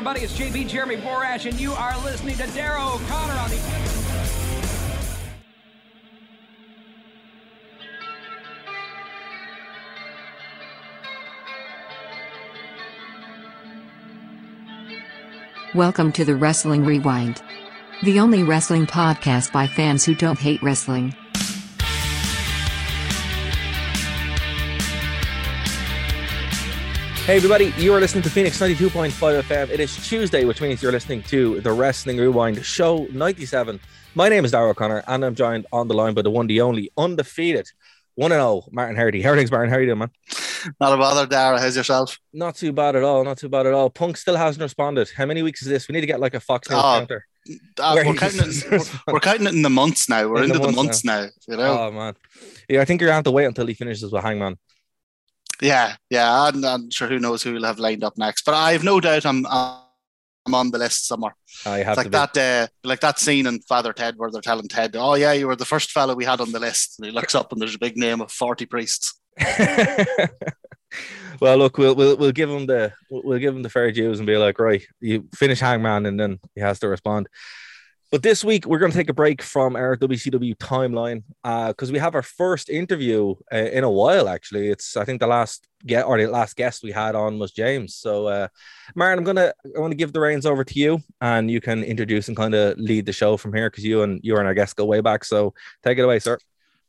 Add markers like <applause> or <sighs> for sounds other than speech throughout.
Everybody, it's JB Jeremy Borash, and you are listening to Dara O'Connor on the. Welcome to the Wrestling Rewind. The only wrestling podcast by fans who don't hate wrestling. Hey everybody, you are listening to Phoenix 92.5 FM. It is Tuesday, which means you're listening to the Wrestling Rewind Show 97. My name is Dara O'Connor, and I'm joined on the line by the one, the only, undefeated, 1 0, Martin Hardy. How are things, Martin? How are you doing, man? Not a bother, Dara. How's yourself? Not too bad at all. Not too bad at all. Punk still hasn't responded. How many weeks is this? We need to get like a Fox News Oh, counter. Uh, we're, counting it, we're, we're counting it in the months now. We're In the into the months months now. You know? Oh, man. Yeah, I think you're going to have to wait until he finishes with Hangman. Yeah, yeah. I'm, I'm sure who knows who will have lined up next, but I have no doubt I'm I'm on the list somewhere. I have It's like that, uh, like that scene in Father Ted where they're telling Ted, "Oh yeah, you were the first fellow we had on the list." And he looks up and there's a big name of forty priests. <laughs> well, look, we'll, we'll we'll give him the we'll we'll give him the fair dues and be like, right, you finish Hangman, and then he has to respond. But this week we're going to take a break from our WCW timeline because we have our first interview uh, in a while. Actually, it's I think the last get or the last guest we had on was James. So, uh, I'm gonna I want to give the reins over to you, and you can introduce and kind of lead the show from here because you and you and our guest go way back. So, take it away, sir.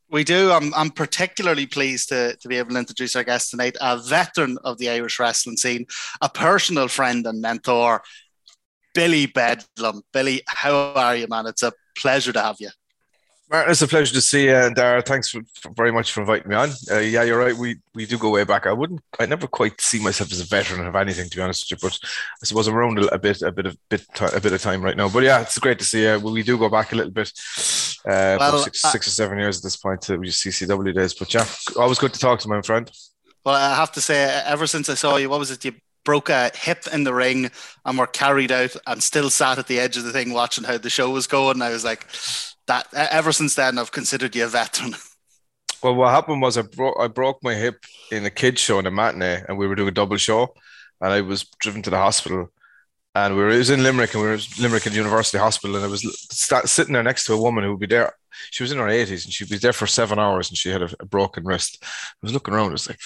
We do. I'm, I'm particularly pleased to, to be able to introduce our guest tonight, a veteran of the Irish wrestling scene, a personal friend and mentor, Billy Bedlam. Billy, how are you, man? It's a pleasure to have you. Martin, it's a pleasure to see you, and Dara, thanks for, for very much for inviting me on. Uh, yeah, you're right. We we do go way back. I wouldn't, I never quite see myself as a veteran of anything, to be honest with you. But I suppose I'm around a, a bit, a bit of bit, a bit of time right now. But yeah, it's great to see you. We, do go back a little bit, uh, Well, six, uh, six or seven years at this point to CCW days. But yeah, always good to talk to my friend. Well, I have to say, ever since I saw you, what was it? You broke a hip in the ring and were carried out and still sat at the edge of the thing watching how the show was going. I was like, that. Ever since then, I've considered you a veteran. <laughs> Well, what happened was I broke I broke my hip in a kids show in a matinee, and we were doing a double show, and I was driven to the hospital, and we were it was in Limerick, and we were Limerick in University Hospital, and I was sitting there next to a woman who would be there. She was in her eighties, and she'd be there for seven hours, and she had a, a broken wrist. I was looking around, I was like.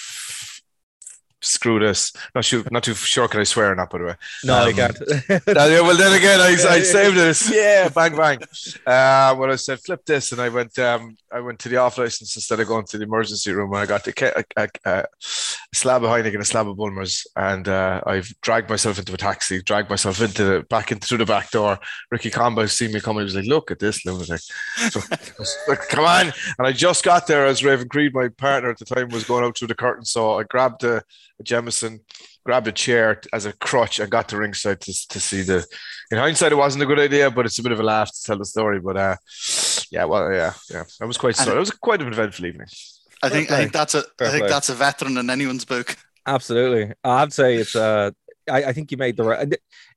Screw this! Not sure, not too sure. Can I swear or not? By the way, No, I Um, can't. <laughs> Uh, yeah, well, then again, I, I saved this. <laughs> Yeah. <laughs> Bang bang. Uh, well, I said flip this, and I went. Um, I went to the off license instead of going to the emergency room. And I got the a, a, a slab of Heineken and a slab of Bulmers, and uh, I've dragged myself into a taxi, dragged myself into the back into through the back door. Ricky Combo seen me coming. He was like, "Look at this lunatic." So, like, come on! And I just got there as Raven Creed, my partner at the time, was going out through the curtain. So I grabbed a Jameson, grabbed a chair as a crutch, and got to ringside to, to see the. In hindsight, it wasn't a good idea, but it's a bit of a laugh to tell the story. But uh, yeah, well, yeah, yeah, I was quite. Sorry. It was quite an eventful evening. I think I think that's a Fair I think play. that's a veteran in anyone's book. Absolutely. I'd say it's uh I, I think you made the right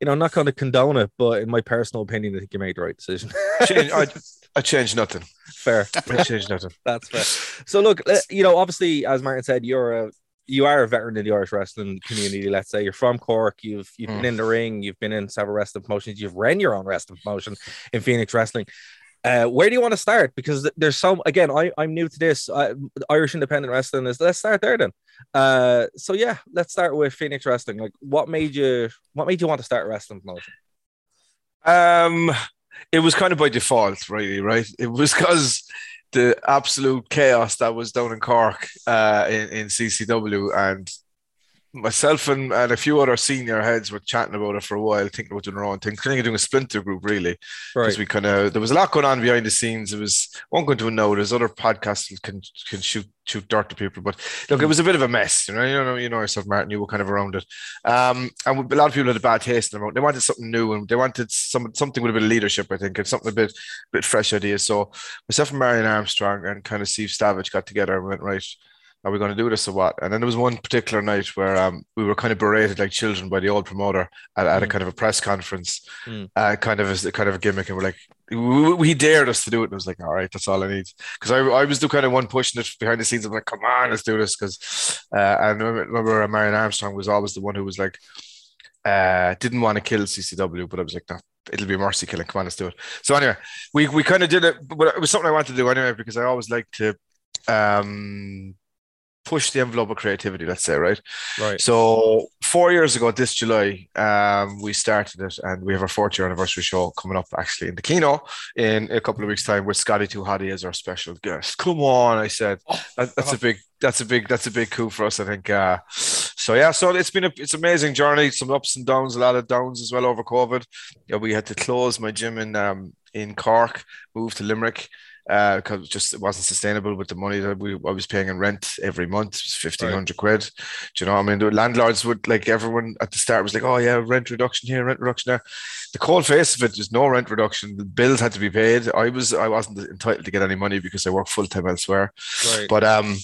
you know, I'm not gonna condone it, but in my personal opinion, I think you made the right decision. Change, I, <laughs> I changed nothing. fair. I changed nothing. That's fair. So look, uh, you know, obviously as Martin said, you're a you are a veteran in the Irish wrestling community. Let's say you're from Cork. You've you've been Mm. in the ring. You've been in several wrestling promotions. You've ran your own wrestling promotion in Phoenix Wrestling. Uh, where do you want to start? Because there's some again. I I'm new to this. Uh, Irish independent wrestling is. Let's start there then. Uh, so yeah, let's start with Phoenix Wrestling. Like, what made you what made you want to start a wrestling promotion? Um, it was kind of by default, really, right? It was because the absolute chaos that was down in Cork uh, in, in CCW, and myself and, and a few other senior heads were chatting about it for a while, thinking about doing our own thing, kind of doing a splinter group, really. Because Right. we kind of there was a lot going on behind the scenes. It was won't go into it now. There's other podcasts that can can shoot shoot dirt to people, but look, it was a bit of a mess. You know, you know, you know yourself, Martin. You were kind of around it, um, and a lot of people had a bad taste in their mouth. They wanted something new, and they wanted some something with a bit of leadership. I think, and something a bit bit fresh ideas. So myself and Marion Armstrong and kind of Steve Savage got together and went right are we going to do this or what? And then there was one particular night where um, we were kind of berated like children by the old promoter at, at a Mm. kind of a press conference, Mm. uh, kind of as a kind of a gimmick, and we're like, we, we- dared us to do it, and I was like, all right, that's all I need, because I, I was the kind of one pushing it behind the scenes. I'm like, come on, let's do this, because uh, and I remember, remember uh, Marion Armstrong was always the one who was like, uh, didn't want to kill CCW, but I was like, no, it'll be mercy killing. Come on, let's do it. So anyway, we we kind of did it, but it was something I wanted to do anyway because I always like to um push the envelope of creativity, let's say, right? Right. So four years ago, this July, um, we started it, and we have our fourth year anniversary show coming up actually in the Kino in a couple of weeks' time with Scotty 2 Hotty as our special guest. Come on, I said that, that's a big, that's a big, that's a big coup for us, I think. Uh, so yeah, so it's been a, it's amazing journey, some ups and downs, a lot of downs as well over COVID. Yeah, we had to close my gym in um in Cork, move to Limerick because just it wasn't sustainable with the money that we I was paying in rent every month. It was fifteen hundred quid. Do you know? what I mean, the landlords would like everyone at the start was like, "Oh yeah, rent reduction here, rent reduction there." The cold face of it is no rent reduction. The bills had to be paid. I was I wasn't entitled to get any money because I work full time elsewhere. Right. But um,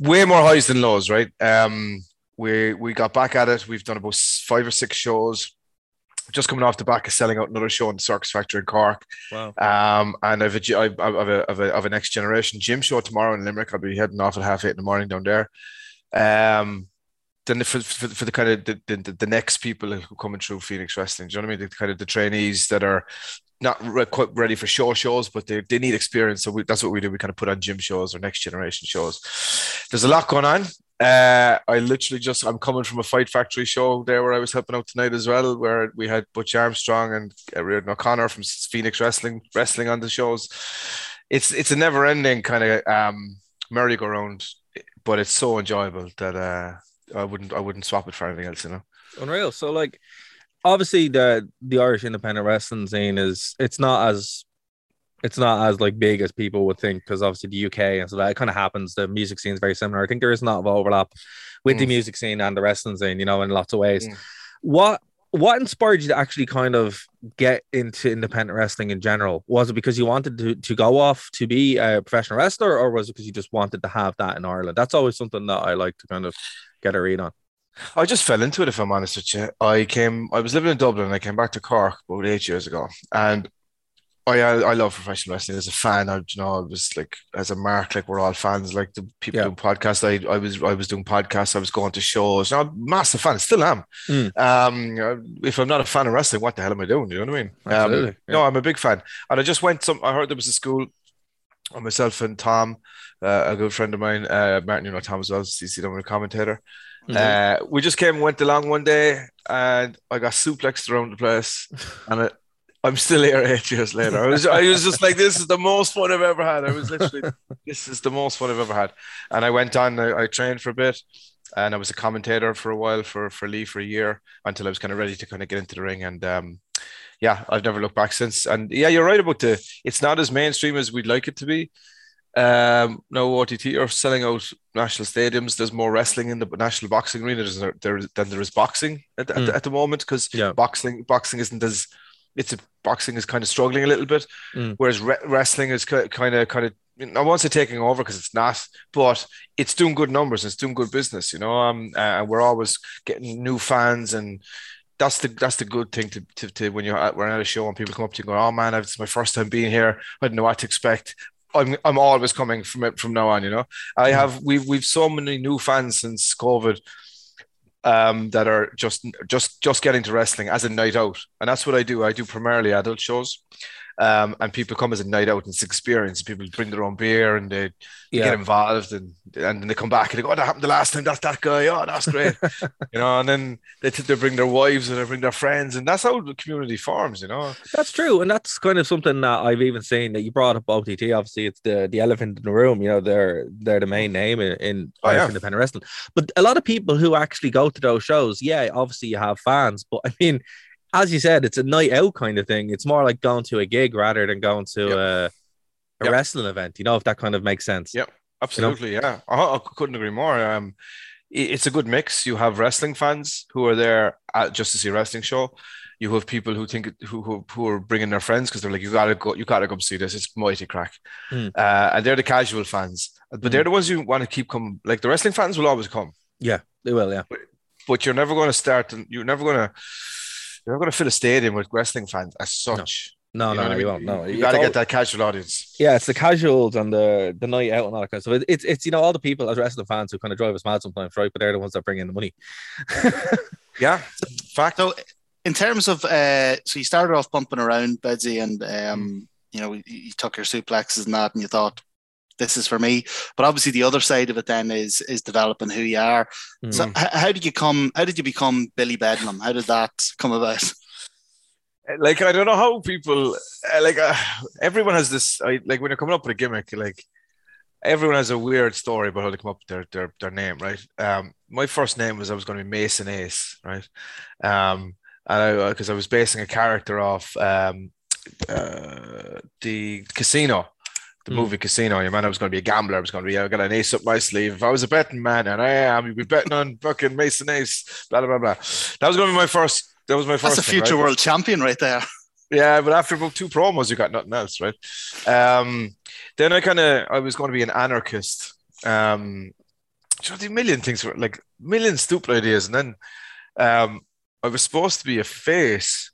way more highs than lows, right? Um, we we got back at it. We've done about five or six shows. Just coming off the back of selling out another show in the Circus Factory in Cork. Wow. Um, and I've a, I've, I've a, I've a, I've a next generation gym show tomorrow in Limerick. I'll be heading off at half eight in the morning down there. Um, then for, for, for the kind of the, the, the next people who are coming through Phoenix Wrestling, do you know what I mean? The kind of the trainees that are not re- quite ready for show shows, but they, they need experience. So we, that's what we do. We kind of put on gym shows or next generation shows. There's a lot going on. Uh, I literally just I'm coming from a Fight Factory show there where I was helping out tonight as well, where we had Butch Armstrong and Reardon O'Connor from Phoenix Wrestling wrestling on the shows. It's it's a never ending kind of um, merry-go-round, but it's so enjoyable that uh, I wouldn't I wouldn't swap it for anything else, you know. Unreal. So like obviously the the Irish independent wrestling scene is it's not as it's not as like big as people would think because obviously the UK and so that kind of happens. The music scene is very similar. I think there is a lot of overlap with the Mm. music scene and the wrestling scene, you know, in lots of ways. Mm. What what inspired you to actually kind of get into independent wrestling in general? Was it because you wanted to, to go off to be a professional wrestler, or was it because you just wanted to have that in Ireland? That's always something that I like to kind of get a read on. I just fell into it, if I'm honest with you. I came, I was living in Dublin, and I came back to Cork about eight years ago, and I, I, I love professional wrestling as a fan. I, you know, I was like, as a mark, like we're all fans. Like the people Yeah. doing podcasts, I, I was, I was doing podcasts. I was going to shows. I'm a massive fan. Still am. Mm. Um, if I'm not a fan of wrestling, what the hell am I doing? You know what I mean? Absolutely, Um, yeah. No, I'm a big fan, and I just went. Some, I heard there was a school. uh, Myself and Tom, uh, a good friend of mine, uh, Martin, you know Tom as well, CCW commentator. Uh, we just came and went along one day, and I got suplexed around the place, <laughs> and it, I'm still here eight years later. I was, I was just like, this is the most fun I've ever had. I was literally, <laughs> this is the most fun I've ever had. And I went on, I, I trained for a bit, and I was a commentator for a while for for Lee for a year until I was kind of ready to kind of get into the ring. And um, yeah, I've never looked back since. And yeah, you're right about the. It's not as mainstream as we'd like it to be. Um, no OTT are selling out national stadiums. There's more wrestling in the national boxing arena there, than there is boxing at, at, the, at the moment because Yeah. boxing boxing isn't as it's a boxing is kind of struggling a little bit, Mm. whereas re- wrestling is kind of kind of I won't say taking over because it's not, but it's doing good numbers. It's doing good business, you know. Um, uh, and we're always getting new fans, and that's the that's the good thing to, to, to when you're at, we're at a show and people come up to you and go, "Oh man, it's my first time being here. I didn't know what to expect." I'm I'm always coming from it from now on. You know, I have we've we've so many new fans since COVID um, that are just just just getting to wrestling as a night out, and that's what I do. I do primarily adult shows, um, and people come as a night out and it's experience. People bring their own beer and they, they Yeah. get involved, and and then they come back and they go, "Oh, that happened the last time. That's that guy. Oh, that's great." <laughs> you know, and then they they bring their wives and they bring their friends, and that's how the community forms. You know, that's true, and that's kind of something that I've even seen that you brought up OTT. Obviously, it's the the elephant in the room. You know, they're they're the main name in, in Oh, yeah. independent wrestling. But a lot of people who actually go to those shows, yeah, obviously you have fans, but I mean, as you said, it's a night out kind of thing. It's more like going to a gig rather than going to Yep. a, a Yep. wrestling event. You know, if that kind of makes sense. Yep. Absolutely, yeah. I, I couldn't agree more. Um, i- it's a good mix. You have wrestling fans who are there at, just to see a wrestling show. You have people who think who who, who are bringing their friends because they're like, you gotta go, you gotta come see this. It's mighty crack, Hmm. uh, and they're the casual fans. But they're the ones who want to keep coming. Like the wrestling fans will always come, Yeah, they will. Yeah. but you're never going to start. and You're never going to. You're never going to fill a stadium with wrestling fans as such. No, You know no, what I you won't. No, you got to get that casual audience. Yeah, it's the casuals and the the night out and all that kind of stuff. It- It's it's you know all the people as wrestling fans who kind of drive us mad sometimes, right? But they're the ones that bring in the money. <laughs> Yeah, fact. So, in terms of, uh, so you started off bumping around, Bedsy, and um, you know, you, you took your suplexes and that, and you thought, this is for me. But obviously, the other side of it then is is developing who you are. So, Mm. h- how did you come? How did you become Billy Bedlam? How did that come about? like I don't know how people uh, like uh, everyone has this I, like when you're coming up with a gimmick like everyone has a weird story about how they come up with their their, their name right um my first name was I was going to be Mason Ace right um and I because I was basing a character off um uh the casino the Hmm. movie Casino, your man, I was going to be a gambler. I was going to be, I got an ace up my sleeve. If I was a betting man, and I am, you'd be betting on fucking Mason Ace, blah, blah, blah. That was going to be my first, that was my first. That's a thing, future right? world champion right there. Yeah, but after about two promos, you got nothing else, right? Um, then I kind of I was going to be an anarchist. Um, you know, the million things were like million stupid ideas, and then um, I was supposed to be a face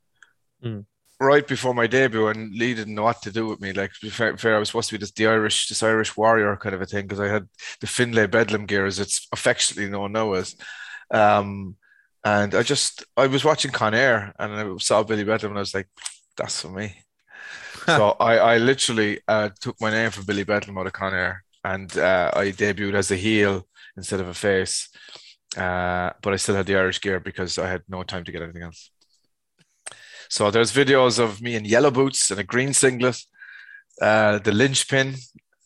Mm. Right before my debut, and Lee didn't know what to do with me. Like to be fair, fair, I was supposed to be this the Irish this Irish warrior kind of a thing because I had the Finlay Bedlam gear, as it's affectionately known now as. Um, and I just I was watching Con Air and I saw Billy Bedlam and I was like, that's for me. <laughs> so I, I literally uh, took my name from Billy Bedlam out of Con Air and uh, I debuted as a heel instead of a face. Uh, but I still had the Irish gear because I had no time to get anything else. So there's videos of me in yellow boots and a green singlet. Uh, the linchpin,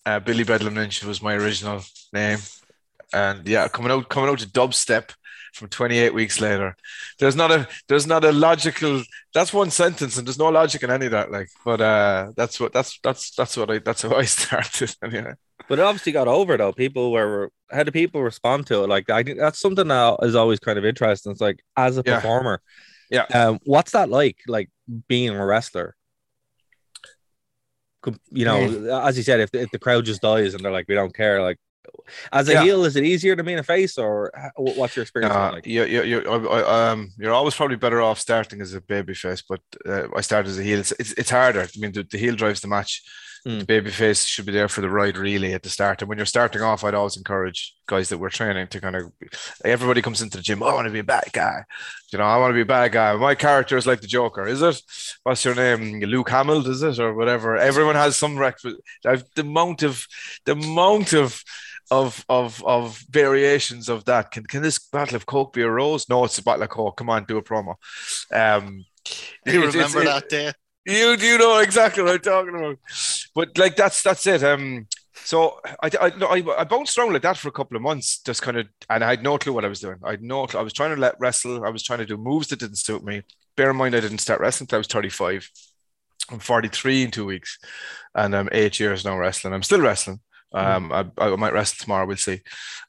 uh, Billy Bedlam Lynch was my original name. And yeah, coming out coming out to dubstep from 28 weeks later. There's not a there's not a logical that's one sentence and there's no logic in any of that. Like, but uh that's what that's that's that's what I that's how I <laughs> started. anyway. But it obviously got over though. People were how do people respond to it? Like I think that's something that is always kind of interesting. It's like as a Yeah. performer, Yeah. Um, what's that like? Like being a wrestler. You know, as you said, if the, if the crowd just dies and they're like, we don't care. Like, as a Yeah. heel, is it easier to be in a face, or what's your experience Uh, like? you, you, you, I, I, um, you're always probably better off starting as a baby face, but uh, I started as a heel. It's, it's, it's harder. I mean, the, the heel drives the match. Hmm. The baby face should be there for the ride, really, at the start. And when you're starting off, I'd always encourage guys that we're training to kind of. Everybody comes into the gym. "Oh, I want to be a bad guy. You know, I want to be a bad guy. My character is like the Joker. Is it? What's your name? Luke Hamill? Is it or whatever? Everyone has some requisite. The amount of the amount of of of of variations of that. Can can this bottle of Coke be a rose? No, it's a bottle of Coke. Come on, do a promo. Um, You it's- it's- remember it- that day? You you know exactly what I'm talking about. But like that's that's it. Um, so I I no, I, I bounced around like that for a couple of months, just kind of, and I had no clue what I was doing. I had no clue. I was trying to let wrestle. I was trying to do moves that didn't suit me. Bear in mind, I didn't start wrestling until I was 35. I'm 43 in two weeks, and I'm eight years now wrestling. I'm still wrestling. Um, I, I might wrestle tomorrow. We'll see.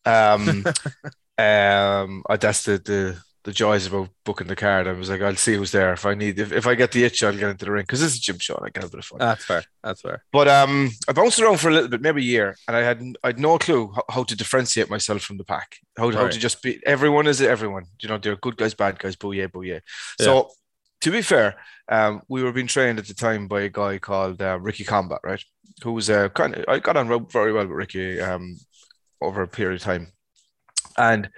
Um, <laughs> um, I, that's the, the the joys about booking the card. I was like, I'll see who's there. If I need, if, if I get the itch, I'll get into the ring because a gym show. and I can have a bit of fun. That's fair. That's fair. But um, I bounced around for a little bit, maybe a year, and I had I had no clue how, how to differentiate myself from the pack. How, how to just be everyone is everyone. You know, they're good guys, bad guys, booyah, booyah. So to be fair, um, we were being trained at the time by a guy called uh, Ricky Combat, right? Who was uh, kind of I got on very well with Ricky um over a period of time, and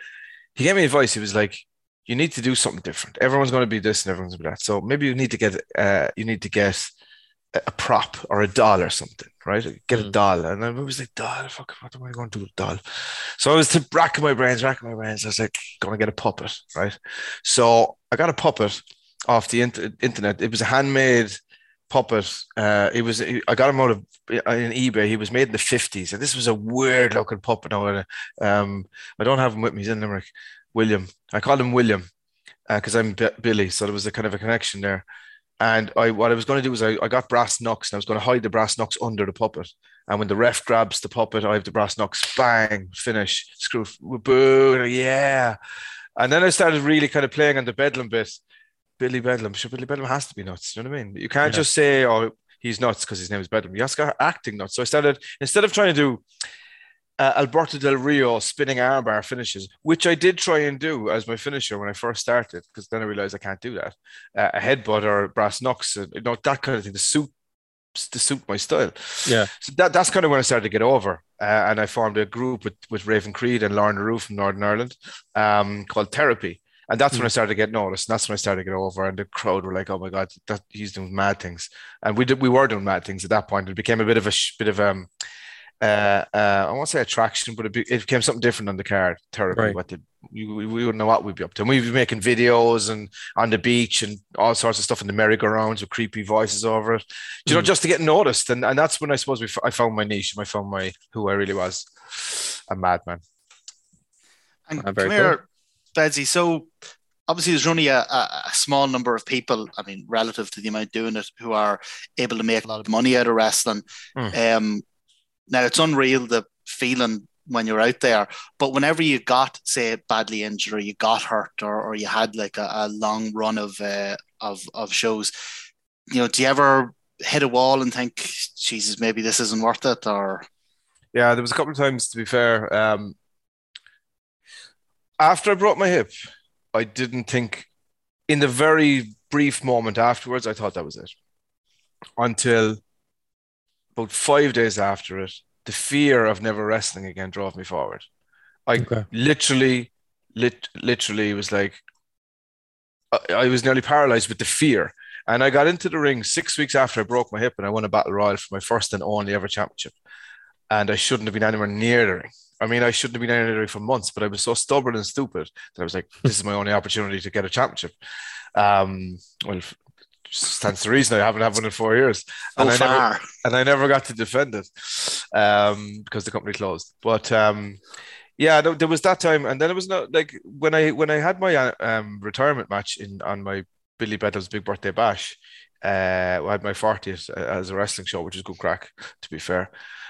he gave me advice. He was like, "You need to do something different. Everyone's going to be this and everyone's going to be that. So maybe you need to get uh you need to get a prop or a doll or something, right? Get a Mm. doll. And I was like, doll, fuck, what am I going to do with a doll? So I was to racking my brains, racking my brains. I was like, gonna get a puppet, right? So I got a puppet off the inter- internet. It was a handmade puppet. Uh, it was I got him out of in eBay. He was made in the fifties, and this was a weird looking puppet. Now, uh, um, I don't have him with me. He's in Limerick. William. I called him William uh, because I'm B- Billy, so there was a kind of a connection there. And I, what I was going to do was I, I got brass knucks, and I was going to hide the brass knucks under the puppet. And when the ref grabs the puppet, I have the brass knucks. Bang, finish, screw, boo, yeah. And then I started really kind of playing on the Bedlam bit. Billy Bedlam, sure, Billy Bedlam has to be nuts. You know what I mean? You can't Yeah. just say, "Oh, he's nuts" because his name is Bedlam. You just got acting nuts. So I started instead of trying to do uh, Alberto Del Rio spinning armbar finishes, which I did try and do as my finisher when I first started, because then I realized I can't do that. Uh, a headbutt or brass knucks, uh, you know, that kind of thing to suit to suit my style. Yeah. So that, that's kind of when I started to get over. Uh, and I formed a group with, with Raven Creed and Lauren LaRue from Northern Ireland um, called Therapy. And that's when I started to get noticed. And that's when I started to get over. And the crowd were like, oh my God, that, he's doing mad things. And we did, we were doing mad things at that point. It became a bit of a sh- bit of um uh, uh, I won't say attraction, but it, be, it became something different on the card. Therapy, Right. what did we, we we wouldn't know what we'd be up to. And we'd be making videos and on the beach and all sorts of stuff in the merry-go-rounds with creepy voices over it. You know, Mm. just to get noticed. And and that's when I suppose we f- I found my niche. I found my who I really was, a madman. And very come here, Bedsy. So obviously, there's only a, a, a small number of people. I mean, relative to the amount doing it, who are able to make a lot of money out of wrestling. Mm. Um, now it's unreal the feeling when you're out there. But whenever you got, say, badly injured, or you got hurt, or, or you had like a, a long run of uh, of of shows, you know, do you ever hit a wall and think, Jesus, maybe this isn't worth it, or Yeah, there was a couple of times to be fair. Um, after I broke my hip, I didn't think. In the very brief moment afterwards, I thought that was it. Until about five days after it, the fear of never wrestling again drove me forward. I Okay. literally, lit, literally was like, I, I was nearly paralyzed with the fear. And I got into the ring six weeks after I broke my hip, and I won a battle royal for my first and only ever championship. And I shouldn't have been anywhere near the ring. I mean, I shouldn't have been anywhere near the ring for months, but I was so stubborn and stupid that I was like, "This is my only opportunity to get a championship." Um, well, stands to reason I haven't had one in four years, so and I never and I never got to defend it um, because the company closed. But um, yeah, there, there was that time, and then it was not like when I when I had my uh, um, retirement match in on my Billy Bedlam's big birthday bash. Uh, I had my 40th as a wrestling show, which is good crack, to be fair.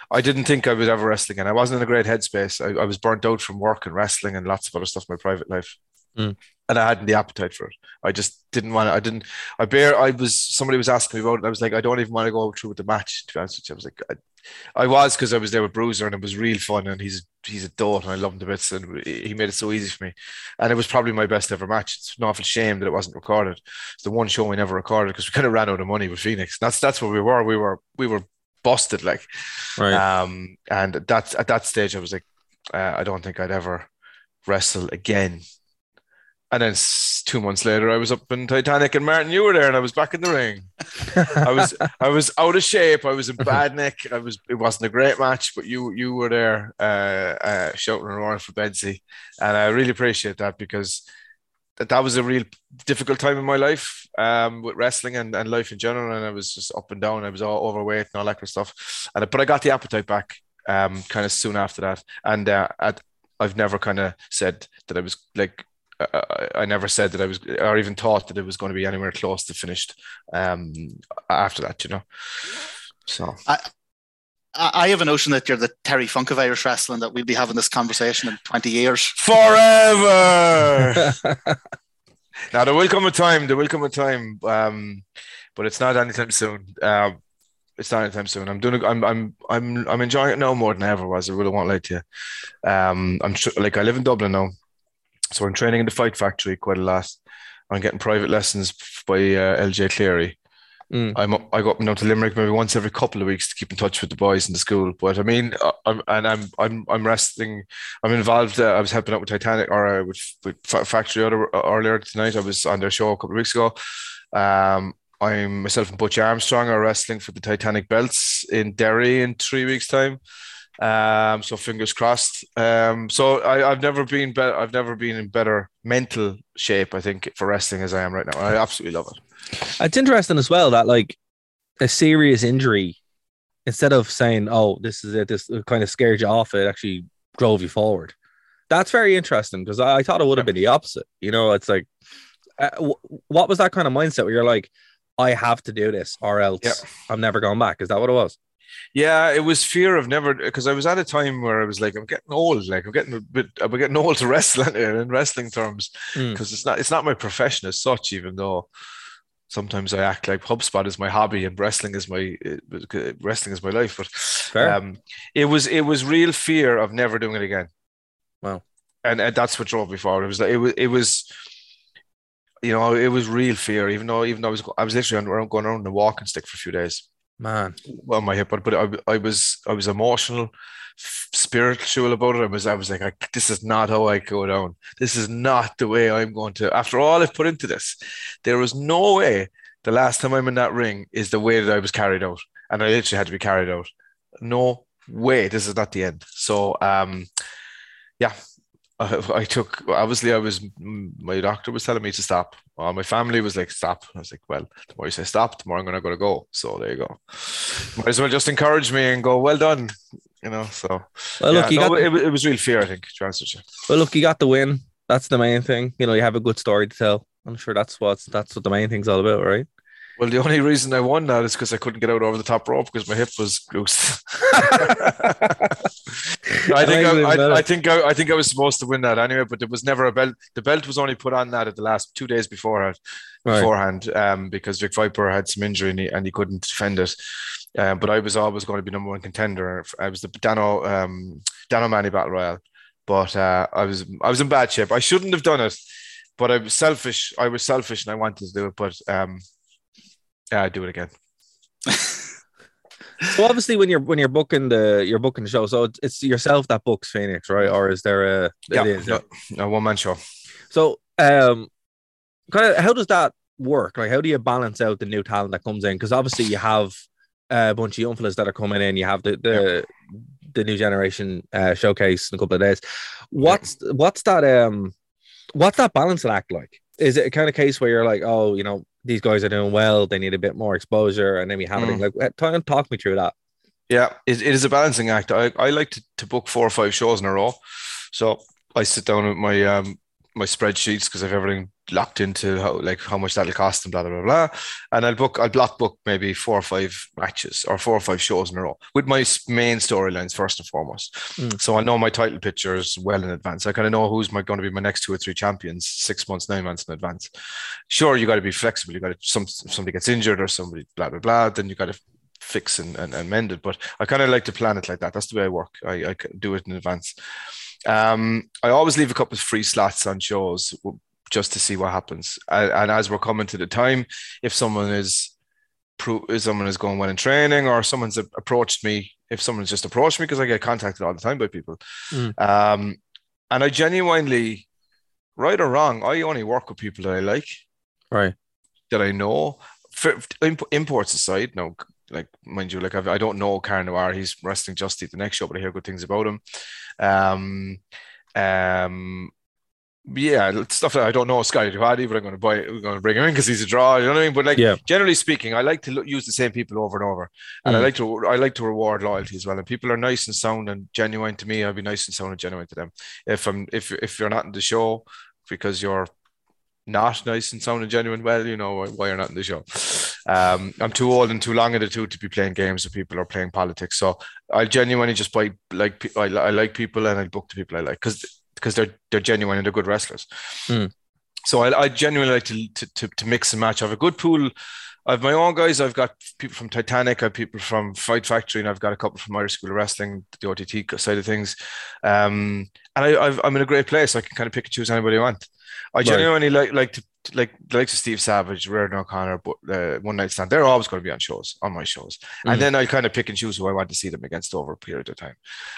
I didn't think I would ever wrestling, and I wasn't in a great headspace. I, I was burnt out from work and wrestling and lots of other stuff in my private life, Mm. And I hadn't the appetite for it. I just didn't want to. I didn't. I bear. I was. Somebody was asking me about it. I was like, I don't even want to go through with the match. To be honest with you, I was like, I, I was because I was there with Bruiser, and it was real fun. And he's he's a dolt, and I love him to bits. And he made it so easy for me. And it was probably my best ever match. It's an awful shame that it wasn't recorded. It's the one show we never recorded because we kind of ran out of money with Phoenix. That's that's where we were. We were we were busted like. Right. Um, and that's at that stage, I was like, uh, I don't think I'd ever wrestle again. And then two months later, I was up in Titanic, and Martin, you were there, and I was back in the ring. I was <laughs> I was out of shape. I was in bad nick. I was. It wasn't a great match, but you you were there, uh, uh, shouting and roaring for Bedsy, and I really appreciate that because that that was a real difficult time in my life um, with wrestling and, and life in general. And I was just up and down. I was all overweight and all that kind of stuff. And but I got the appetite back um, kind of soon after that. And uh, I've never kind of said that I was like. I, I never said that I was, or even thought that it was going to be anywhere close to finished um, after that, you know. So I, I have a notion that you're the Terry Funk of Irish wrestling. That we'll be having this conversation in 20 years. forever. <laughs> now there will come a time. There will come a time, um, but it's not anytime soon. Um, it's not anytime soon. I'm doing. I'm. I'm. I'm. I'm enjoying it now more than I ever was. I really won't lie to you. Um, I'm tr- like I live in Dublin now, so I'm training in the Fight Factory quite a lot. I'm getting private lessons by uh, LJ Cleary. Mm. I'm I go up and down to Limerick maybe once every couple of weeks to keep in touch with the boys in the school. But I mean, uh, I'm and I'm I'm I'm wrestling. I'm involved. Uh, I was helping out with Titanic or uh, with with Factory earlier tonight. I was on their show a couple of weeks ago. Um, I'm myself and Butch Armstrong are wrestling for the Titanic belts in Derry in three weeks' time. Um, so fingers crossed. Um, so I, I've never been better. I've never been in better mental shape. I think for wrestling as I am right now. I absolutely love it. It's interesting as well that like a serious injury, instead of saying, "Oh, this is it," this kind of scared you off, it actually drove you forward. That's very interesting because I, I thought it would have been the opposite. You know, it's like, uh, w- what was that kind of mindset where you're like, "I have to do this, or else Yeah. I'm never going back"? Is that what it was? Yeah, it was fear of never because I was at a time where I was like, I'm getting old, like I'm getting a bit, I'm getting <laughs> old to wrestling in wrestling terms Mm. because it's not, it's not my profession as such. Even though sometimes I act like HubSpot is my hobby and wrestling is my uh, wrestling is my life, but um, it was it was real fear of never doing it again. Wow. and, and that's what drove me forward. It was like it was it was. You know, it was real fear. Even though, even though I was, I was literally on, going around the walking stick for a few days Man, on my hip, but but I, I was I was emotional, spiritual about it. I was I was like, I, this is not how I go down. This is not the way I'm going to. After all I've put into this, there was no way. The last time I'm in that ring is the way that I was carried out, and I literally had to be carried out. No way. This is not the end. So um, yeah. I, I took obviously I was my doctor was telling me to stop. Uh, my family was like stop. I was like, well, the more you say stop, the more I'm gonna go to go. So there you go. Might as well just encourage me and go, well done. You know, so well, look, yeah, you no, got it, it was real fear, I think, to answer you. well, look, you got the win. That's the main thing. You know, you have a good story to tell. I'm sure that's what that's what the main thing's all about, right? Well, the only reason I won that is because I couldn't get out over the top rope because my hip was loose. <laughs> I think I, I, I think I, I think I was supposed to win that anyway, but there was never a belt. The belt was only put on that at the last two days beforehand, Right. beforehand, um, because Vic Viper had some injury and he, and he couldn't defend it. Um, but I was always going to be number one contender. I was the Dano um, Dano Manny Battle Royale, but uh, I was I was in bad shape. I shouldn't have done it, but I was selfish. I was selfish and I wanted to do it, but um, yeah, I'd do it again. <laughs> So obviously, when you're when you're booking the you're booking the show, so it's, yourself that books Phoenix, right? Or is there a Yeah, is, no, no one man show. So, um, kind of how does that work? Like, how do you balance out the new talent that comes in? Because obviously, you have a bunch of young fellas that are coming in. You have the the, the new generation uh, showcase in a couple of days. What's what's that um what's that balance act like? Is it a kind of case where you're like, oh, you know, these guys are doing well, they need a bit more exposure, and then we have it Mm. like uh, talk, talk me through that. Yeah, it, it is a balancing act. I, I like to, to book four or five shows in a row. So I sit down with my um my spreadsheets because I've everything locked into how like how much that'll cost and blah blah blah blah. And I'll book I'll block book maybe four or five matches or four or five shows in a row with my main storylines first and foremost. Mm. So I know my title pictures well in advance. I kind of know who's my going to be my next two or three champions six months, nine months in advance. Sure, you got to be flexible. You got to some if somebody gets injured or somebody blah blah blah. Then you got to fix and, and, and mend it. But I kind of like to plan it like that. That's the way I work. I, I do it in advance. Um, I always leave a couple of free slots on shows just to see what happens. And, and as we're coming to the time, if someone is if someone is going well in training or someone's approached me, if someone's just approached me because I get contacted all the time by people, Mm. um, and I genuinely, right or wrong, I only work with people that I like Right. that I know. For, imp- imports aside, no, like mind you, like I've, I don't know Karen Noir. He's wrestling Justy the next show, but I hear good things about him. Um, um, yeah, stuff that I don't know Scotty 2 Hotty, but I'm going to buy. We're going to bring him in because he's a draw. You know what I mean? But like, Yeah. generally speaking, I like to look, use the same people over and over, and I Mm. like to I like to reward loyalty as well. And people are nice and sound and genuine to me. I'll be nice and sound and genuine to them. If I'm if if you're not in the show because you're not nice and sounding genuine, well, you know why you're not in the show. Um, I'm too old and too long in the tooth to be playing games with people or playing politics. So I genuinely just buy like I, I like people and I book the people I like because because they're they're genuine and they're good wrestlers. Mm. So I, I genuinely like to, to to to mix and match. I have a good pool. I have my own guys. I've got people from Titanic. I have people from Fight Factory, and I've got a couple from Irish School of Wrestling, the OTT side of things. Um, and I, I've, I'm in a great place. I can kind of pick and choose anybody I want. I Right. genuinely like like to like the likes of Steve Savage, Reardon O'Connor, but uh, One Night Stand. They're always going to be on shows on my shows, Mm. and then I kind of pick and choose who I want to see them against over a period of time.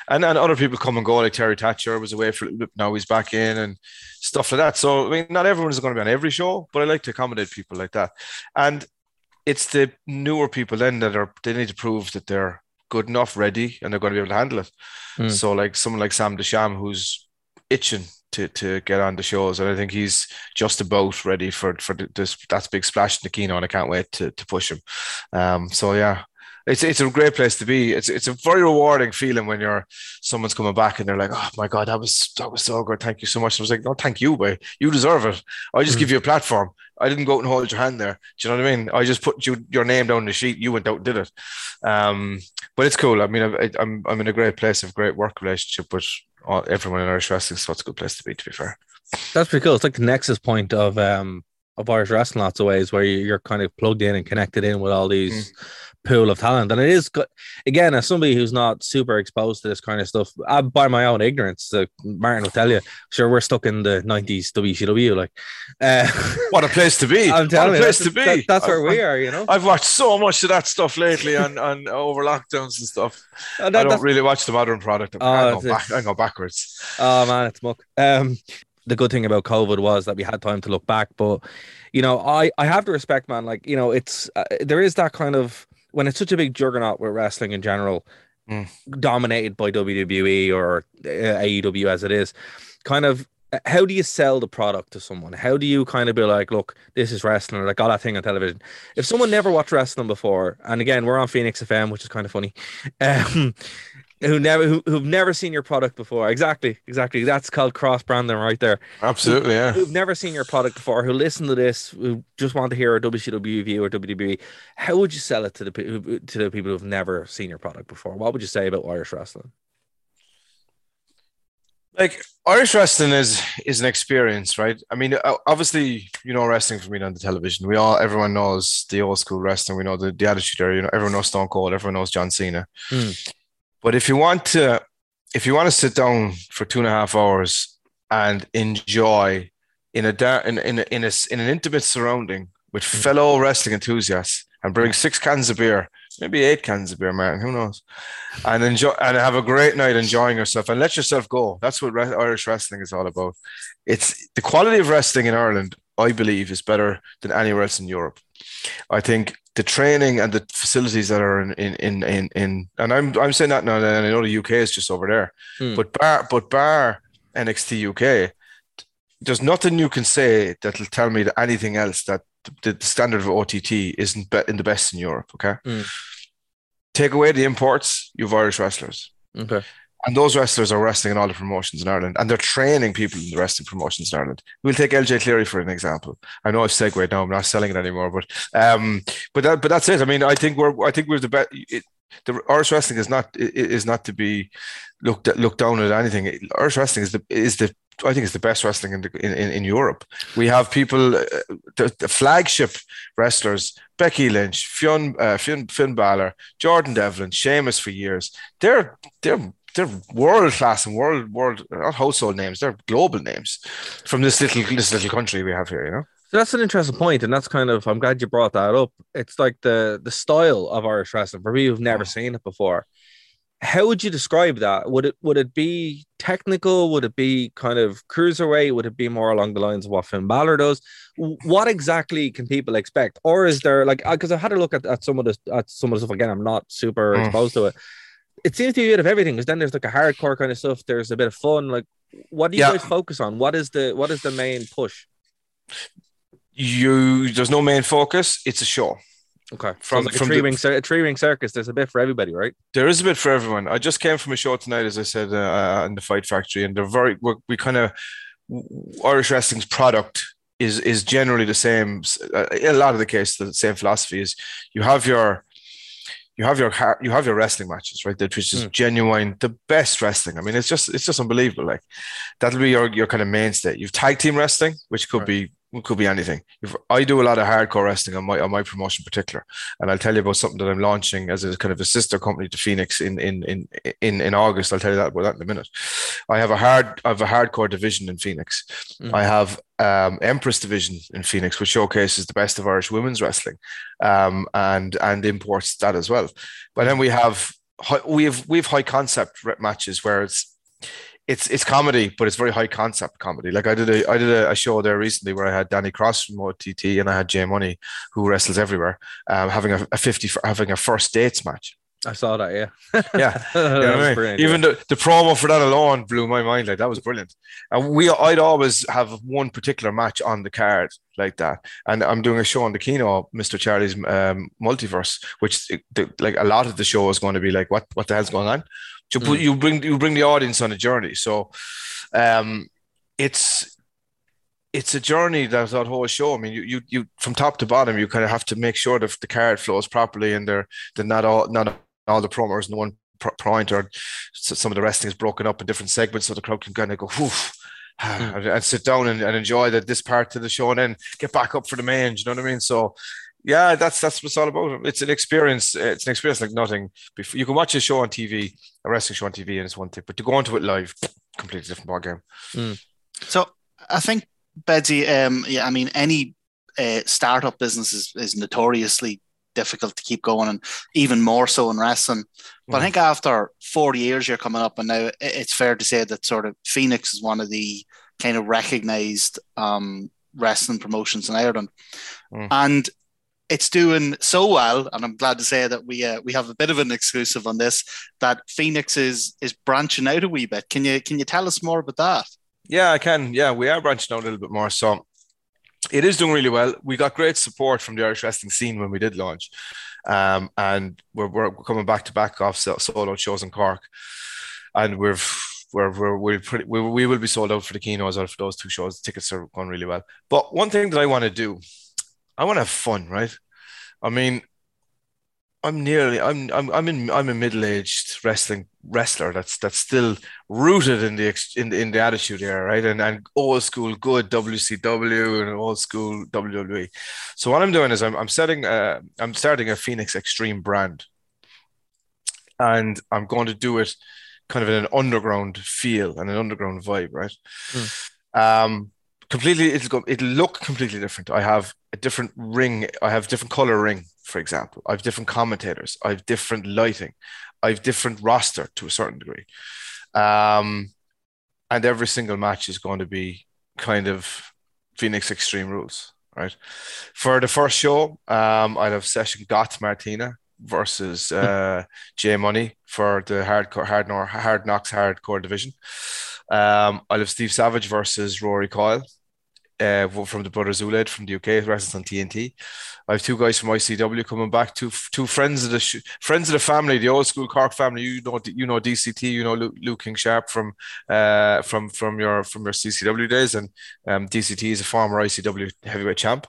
And and other people come and go, like Terry Thatcher was away for a little bit, now he's back in, and stuff like that. So I mean, not everyone is going to be on every show, but I like to accommodate people like that. And it's the newer people then that are they need to prove that they're good enough, ready, and they're going to be able to handle it. Mm. So like someone like Sam Desham, who's itching to to get on the shows, and I think he's just about ready for for this that's big splash in the Kino, and I can't wait to to push him. Um, so yeah, it's it's a great place to be. It's it's a very rewarding feeling when you're someone's coming back and they're like, "Oh my god, that was that was so good. Thank you so much." I was like, "No, thank you, boy. You deserve it. I just Mm. give you a platform. I didn't go out and hold your hand there. Do you know what I mean? I just put you your name down the sheet. You went out and did it. Um, but it's cool. I mean, I, I'm I'm in a great place of great work relationship with all, everyone in Irish wrestling, so it's a good place to be. To be fair, That's pretty cool. It's like the nexus point of um of Irish wrestling, lots of ways where you- you're kind of plugged in and connected in with all these pool of talent, and it is good. Again, as somebody who's not super exposed to this kind of stuff, I, by my own ignorance, uh, Martin will tell you. Sure, we're stuck in the '90s WCW. Like, uh, <laughs> what a place to be! I'm telling what you, a place that's, to be. that- that's where I've- we are. You know, I've watched so much of that stuff lately and on over lockdowns and stuff. <laughs> And I don't really watch the modern product. Oh, I, go back, I go backwards. Oh man, it's muck. Um, the good thing about COVID was that we had time to look back, but you know, I I have to respect, man. Like you know, it's uh, there is that kind of when it's such a big juggernaut with wrestling in general, Mm. dominated by WWE or uh, AEW as it is, kind of. uh, How do you sell the product to someone? How do you kind of be like, look, this is wrestling, or like all that thing on television? If someone never watched wrestling before, and again, we're on Phoenix FM, which is kind of funny, <laughs> um, who never who, who've never seen your product before. Exactly, exactly. That's called cross branding right there. Absolutely, yeah. Who've never seen your product before, who listen to this, who just want to hear a WCW view or WWE, how would you sell it to the to the people who've never seen your product before? What would you say about Irish wrestling? Like Irish wrestling is is an experience, right? I mean, obviously, you know wrestling from being on the television. We all, everyone knows the old school wrestling. We know the, the attitude era. You know, everyone knows Stone Cold. Everyone knows John Cena. Hmm. But if you want to, if you want to sit down for two and a half hours and enjoy in a in in a, in, a, in an intimate surrounding with hmm. fellow wrestling enthusiasts and bring six cans of beer, maybe eight cans of beer, Martin, who knows, and enjoy and have a great night enjoying yourself and let yourself go. That's what re- Irish wrestling is all about. It's the quality of wrestling in Ireland, I believe, is better than anywhere else in Europe. I think the training and the facilities that are in in in in, in and I'm I'm saying that now, and I know the UK is just over there, Hmm. but bar but bar NXT UK, there's nothing you can say that'll tell me that anything else that the, the standard of OTT isn't be, in the best in Europe. Okay, Hmm. take away the imports, you've Irish wrestlers. Okay. And those wrestlers are wrestling in all the promotions in Ireland, and they're training people in the wrestling promotions in Ireland. We'll take LJ Cleary for an example. I know I've segued now; I'm not selling it anymore, but um, but that, but that's it. I mean, I think we're, I think we're the best. The Irish wrestling is not is not to be looked at, looked down at anything. Irish wrestling is the is the I think it's the best wrestling in, the, in, in Europe. We have people, uh, the, the flagship wrestlers, Becky Lynch, uh, Finn, Finn Balor, Jordan Devlin, Sheamus for years. They're they're they're world class and world world not household names. They're global names from this little this little country we have here. You know. So that's an interesting point, and that's kind of I'm glad you brought that up. It's like the the style of Irish wrestling for me who've never seen it before. How would you describe that? Would it would it be technical? Would it be kind of cruiserweight? Would it be more along the lines of what Finn Balor does? What exactly can people expect? Or is there like because I've had a look at, at some of this at some of the stuff again. I'm not super Mm. exposed to it. It seems to be a bit of everything. Because then there's like a hardcore kind of stuff. There's a bit of fun. Like, what do you Yeah. guys focus on? What is the what is the main push? You there's no main focus. It's a show. Okay, From- from like a from three the- ring a three ring circus. There's a bit for everybody, right? There is a bit for everyone. I just came from a show tonight, as I said, uh, uh, in the Fight Factory, and they're very. We're, we kind of Irish wrestling's product is is generally the same. Uh, in a lot of the case, the same philosophy is you have your you have your you have your wrestling matches, right? That which is Mm. genuine, the best wrestling. I mean, it's just it's just unbelievable. Like that'll be your your kind of mainstay. You've tag team wrestling, which could Right. be could be anything. If I do a lot of hardcore wrestling on my on my promotion in particular, and I'll tell you about something that I'm launching as a kind of a sister company to Phoenix in in in in, in August. I'll tell you that about that in a minute. I have a hard I have a hardcore division in Phoenix. Mhm. I have um, Empress division in Phoenix, which showcases the best of Irish women's wrestling, um, and and imports that as well. But then we have we have we have high concept matches where it's it's it's comedy, but it's very high concept comedy. Like I did a I did a, a show there recently where I had Danny Cross from OTT and I had Jay Money, who wrestles everywhere, um, having a, a fifty having a first dates match. I saw that. Yeah, Yeah, You know what I mean? Even the, the promo for that alone blew my mind. Like that was brilliant. And we, I'd always have one particular match on the card like that. And I'm doing a show on the Kino, Mr. Charlie's um, Multiverse, which the, like a lot of the show is going to be like, what what the hell's going on? You put, you bring you bring the audience on a journey. So, um, it's it's a journey that that whole show. I mean, you you you from top to bottom, you kind of have to make sure that the card flows properly and they're they're not all not all the promoters in one point or so some of the wrestling is broken up in different segments so the crowd can kind of go whoof and, and sit down and, and enjoy that this part of the show and then get back up for the main. Do you know what I mean? So yeah, that's that's what it's all about. It's an experience. It's an experience like nothing. Before you can watch a show on TV, a wrestling show on TV, and it's one thing, but to go into it live, completely different ballgame. So I think Bedsy, um, yeah, I mean, any uh, startup business is, is notoriously difficult to keep going, and even more so in wrestling. But I think after 40 years, you're coming up, and now it's fair to say that sort of Phoenix is one of the kind of recognized um, wrestling promotions in Ireland, Mm. and it's doing so well. And I'm glad to say that we uh, we have a bit of an exclusive on this that Phoenix is is branching out a wee bit. Can you can you tell us more about that? Yeah, I can. Yeah, we are branching out a little bit more. So it is doing really well. We got great support from the Irish wrestling scene when we did launch. Um, and we're, we're coming back to back off solo shows in Cork. And we're we're, we're, we're pretty, we, we will be sold out for the Kinos or for those two shows. The tickets are going really well. But one thing that I want to do, I want to have fun, right? I mean, I'm nearly I'm I'm I'm in I'm a middle-aged wrestling wrestler that's that's still rooted in the ex- in the, in the attitude era, right? And and old school good WCW and old school WWE. So what I'm doing is I'm I'm setting uh I'm starting a Phoenix Extreme brand, and I'm going to do it kind of in an underground feel and an underground vibe, right? Um, completely it'll go it'll look completely different. I have a different ring. I have different color ring, for example. I have different commentators. I have different lighting. I have different roster to a certain degree. Um, and every single match is going to be kind of Phoenix Extreme rules, right? For the first show, um, I'll have Session Moth Martina versus uh, J Money for the hardcore hard, hard knocks hardcore division. Um, I'll have Steve Savage versus Rory Coyle uh, from the Brothers Uled from the UK, wrestles on TNT. I have two guys from ICW coming back, two two friends of the sh- friends of the family, the old school Cork family. You know, you know DCT, you know Luke, Luke King Sharp from uh, from from your from your CCW days, and um, DCT is a former ICW heavyweight champ.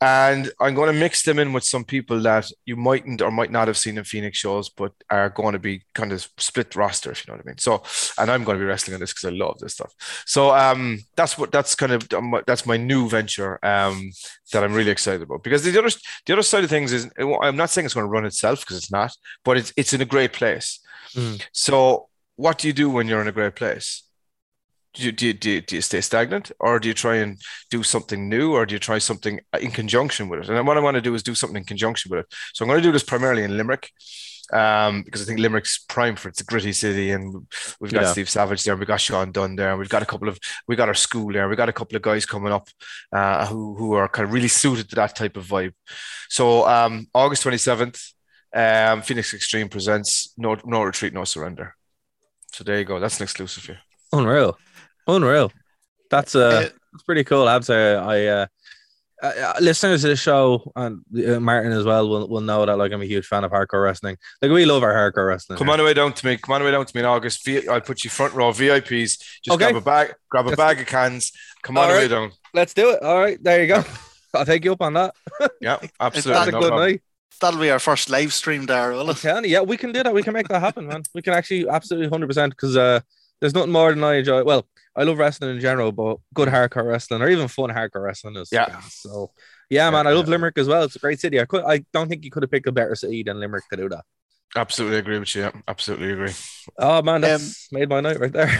And I'm going to mix them in with some people that you mightn't or might not have seen in Phoenix shows, but are going to be kind of split roster, if you know what I mean. So, and I'm going to be wrestling on this because I love this stuff. So, um, that's what that's kind of um, that's my new venture um, that I'm really excited about. Because the other the other side of things is I'm not saying it's going to run itself because it's not, but it's it's in a great place. So, what do you do when you're in a great place? Do you, do, you, do, you, do you stay stagnant or do you try and do something new or do you try something in conjunction with it? And what I want to do is do something in conjunction with it. So I'm going to do this primarily in Limerick um, because I think Limerick's prime for it. it's a gritty city and we've got Yeah. Steve Savage there, we've got Sean Dunn there, and we've got a couple of we got our school there, we've got a couple of guys coming up uh, who who are kind of really suited to that type of vibe. So um, August 27th, um, Phoenix Extreme presents No No Retreat, No Surrender. So there you go. That's an exclusive here. Unreal, unreal. That's uh, Uh, that's pretty cool. I'd say I uh, uh, uh, listeners to the show and uh, Martin as well will, will know that like I'm a huge fan of hardcore wrestling. Like we love our hardcore wrestling. Come on away down to me. Come on away down to me in August. V- I'll put you front row VIPs. Just Okay. grab a bag, grab a That's- bag of cans. Come on All away right. down. let's do it. All right, there you go. <laughs> I'll take you up on that. <laughs> Yeah, absolutely. That's a no good problem. night. That'll be our first live stream there, will I'm it? telling yeah, we can do that. We can make that happen, man. We can actually absolutely hundred percent because uh, there's nothing more than I enjoy. Well, I love wrestling in general, but good hardcore wrestling or even fun hardcore wrestling is Yeah. So yeah, man, Yeah, I love yeah. Limerick as well. It's a great city. I could, I don't think you could have picked a better city than Limerick to do that. Absolutely agree with you. Yeah, absolutely agree. Oh man, that's made my night right there.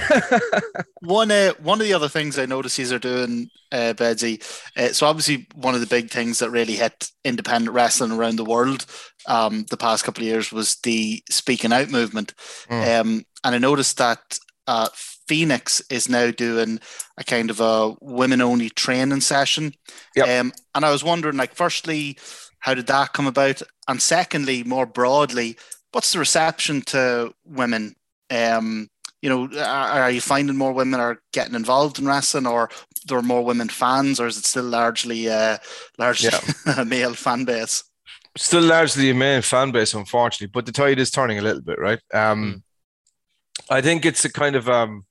<laughs> One uh, one of the other things I noticed these are doing, uh, Bedsy. Uh, so obviously, one of the big things that really hit independent wrestling around the world um, the past couple of years was the speaking out movement. Mm. Um, and I noticed that uh, Phoenix is now doing a kind of a women only training session. Yep. Um, and I was wondering, like, firstly, how did that come about? And secondly, more broadly, what's the reception to women? Um, you know, are, are you finding more women are getting involved in wrestling, or there are more women fans, or is it still largely uh, largely <laughs> a male fan base? Still largely a male fan base, unfortunately, but the tide is turning a little bit, right? Um, I think it's a kind of um,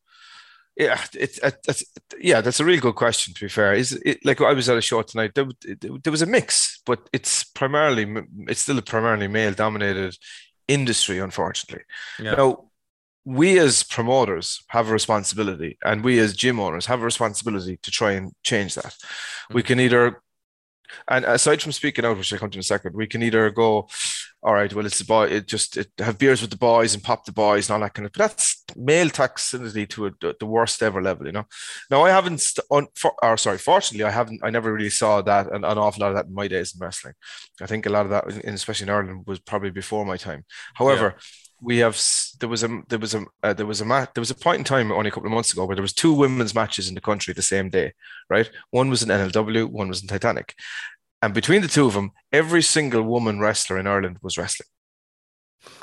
yeah, it's uh, it, yeah, that's a really good question. To be fair, is it like I was at a show tonight? There, there was a mix, but it's primarily it's still a primarily male dominated industry, unfortunately. Yeah. Now, we as promoters have a responsibility, and we as gym owners have a responsibility to try and change that. We mm. can either, and aside from speaking out, which I come to in a second, we can either go, all right, well, it's the boy, it just it, have beers with the boys and pop the boys and all that kind of. But that's male toxicity to a, the worst ever level, you know. Now, I haven't, st- on, for, or sorry, fortunately, I haven't, I never really saw that an, an awful lot of that in my days in wrestling. I think a lot of that, in, especially in Ireland, was probably before my time. However. We have there was a there was a uh, there was a mat there was a point in time only a couple of months ago where there was two women's matches in the country the same day, right? One was in NLW, one was in Titanic, and between the two of them, every single woman wrestler in Ireland was wrestling.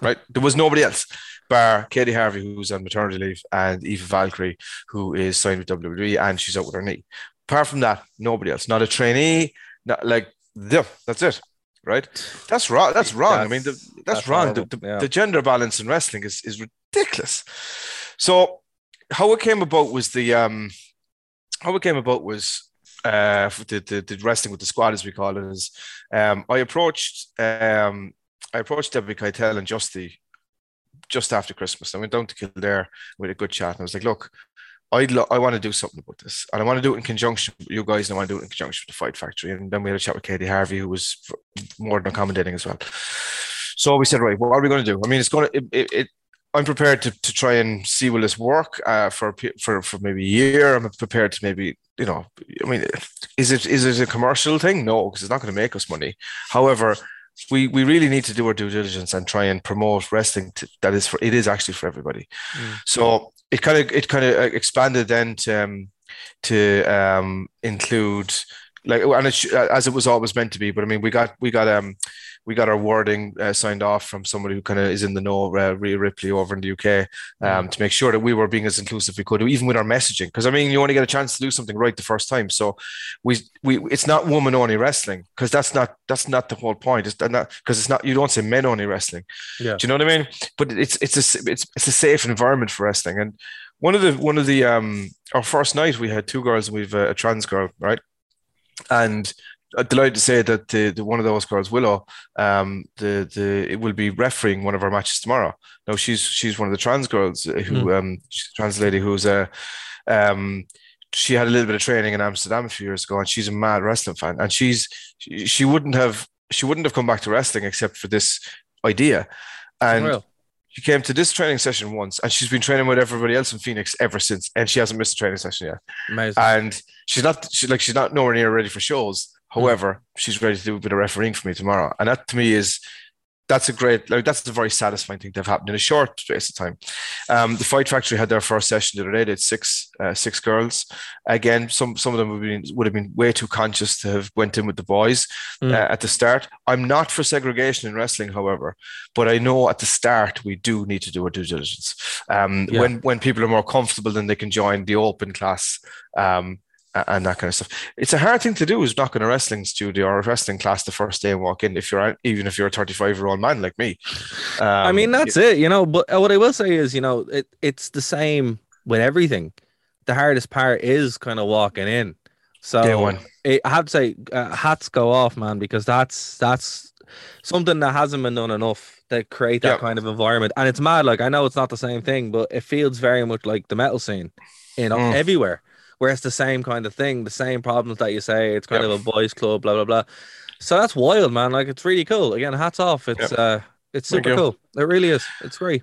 Right? There was nobody else, bar Katie Harvey, who's on maternity leave, and Eva Valkyrie, who is signed with WWE and she's out with her knee. Apart from that, nobody else. Not a trainee, not like yeah, that's it. Right? That's wrong. That's wrong. I mean, the, that's, that's wrong. The, the, yeah. the gender balance in wrestling is, is ridiculous. So how it came about was the um how it came about was uh the, the, the wrestling with the squad as we call it is um I approached um I approached Debbie Keitel and Justy just after Christmas. I went down to Kildare with a good chat and I was like, look, I'd lo- I want to do something about this, and I want to do it in conjunction with you guys, and I want to do it in conjunction with the Fight Factory. And then we had a chat with Katie Harvey, who was more than accommodating as well. So we said, right, what are we going to do? I mean, it's going to. It, I'm prepared to, to try and see will this work uh, for for for maybe a year. I'm prepared to maybe you know. I mean, is it is it a commercial thing? No, because it's not going to make us money. However, we we really need to do our due diligence and try and promote wrestling to, that is for it is actually for everybody. So it kind of it kind of expanded then to um, to um, include like and it, as it was always meant to be. But I mean, we got we got um we got our wording uh, signed off from somebody who kind of is in the know, uh, Rhea Ripley over in the UK, um, to make sure that we were being as inclusive as we could, even with our messaging. Because I mean, you only get a chance to do something right the first time, so we we it's not woman only wrestling because that's not that's not the whole point. It's not because it's not you don't say men only wrestling. Yeah. Do you know what I mean? But it's it's a it's it's a safe environment for wrestling. And one of the one of the um our first night we had two girls and we've a, a trans girl, right? And I'm delighted to say that the, the one of those girls, Willow, um, the the it will be refereeing one of our matches tomorrow. Now she's she's one of the trans girls who um she's a trans lady who's a um she had a little bit of training in Amsterdam a few years ago, and she's a mad wrestling fan. And she's she, she wouldn't have she wouldn't have come back to wrestling except for this idea. And she came to this training session once, and she's been training with everybody else in Phoenix ever since, and she hasn't missed a training session yet. Amazing. And she's not she, like she's not nowhere near ready for shows. However, she's ready to do a bit of refereeing for me tomorrow, and that to me is that's a great like that's a very satisfying thing to have happened in a short space of time. Um, the Fight Factory had their first session the other day. They had six uh, six girls. Again, some some of them would, been, would have been way too conscious to have went in with the boys Mm. uh, at the start. I'm not for segregation in wrestling, however, but I know at the start we do need to do our due diligence. Um, Yeah. When when people are more comfortable, then they can join the open class. Um, and that kind of stuff. It's a hard thing to do is knock in a wrestling studio or a wrestling class the first day and walk in if you're even if you're a 35 year old man like me. Um, I mean, that's it, you know. But uh, what I will say is, you know, it, it's the same with everything. The hardest part is kind of walking in. So it, I have to say, uh, hats go off, man, because that's that's something that hasn't been done enough to create that Yeah. kind of environment. And it's mad. Like I know it's not the same thing, but it feels very much like the metal scene, you know, Mm. everywhere. Where it's the same kind of thing, the same problems that you say. It's kind Yeah. of a boys' club, blah blah blah. So that's wild, man. Like it's really cool. Again, hats off. It's uh, it's super cool. It really is. It's great.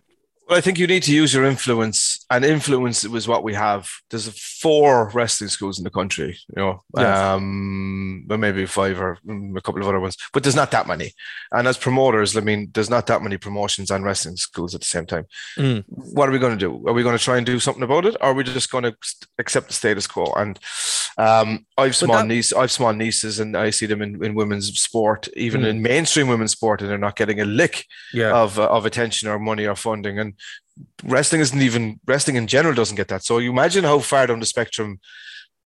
Well, I think you need to use your influence and influence was what we have. There's four wrestling schools in the country, you know, Yes. um, but maybe five or a couple of other ones, but there's not that many. And as promoters, I mean, there's not that many promotions and wrestling schools at the same time. Mm. What are we going to do? Are we going to try and do something about it, or are we just going to accept the status quo? And um, I've small that- niece, I've small nieces, and I see them in, in women's sport, even Mm. in mainstream women's sport, and they're not getting a lick Yeah. of uh, of attention or money or funding. And wrestling isn't even wrestling in general doesn't get that. So you imagine how far down the spectrum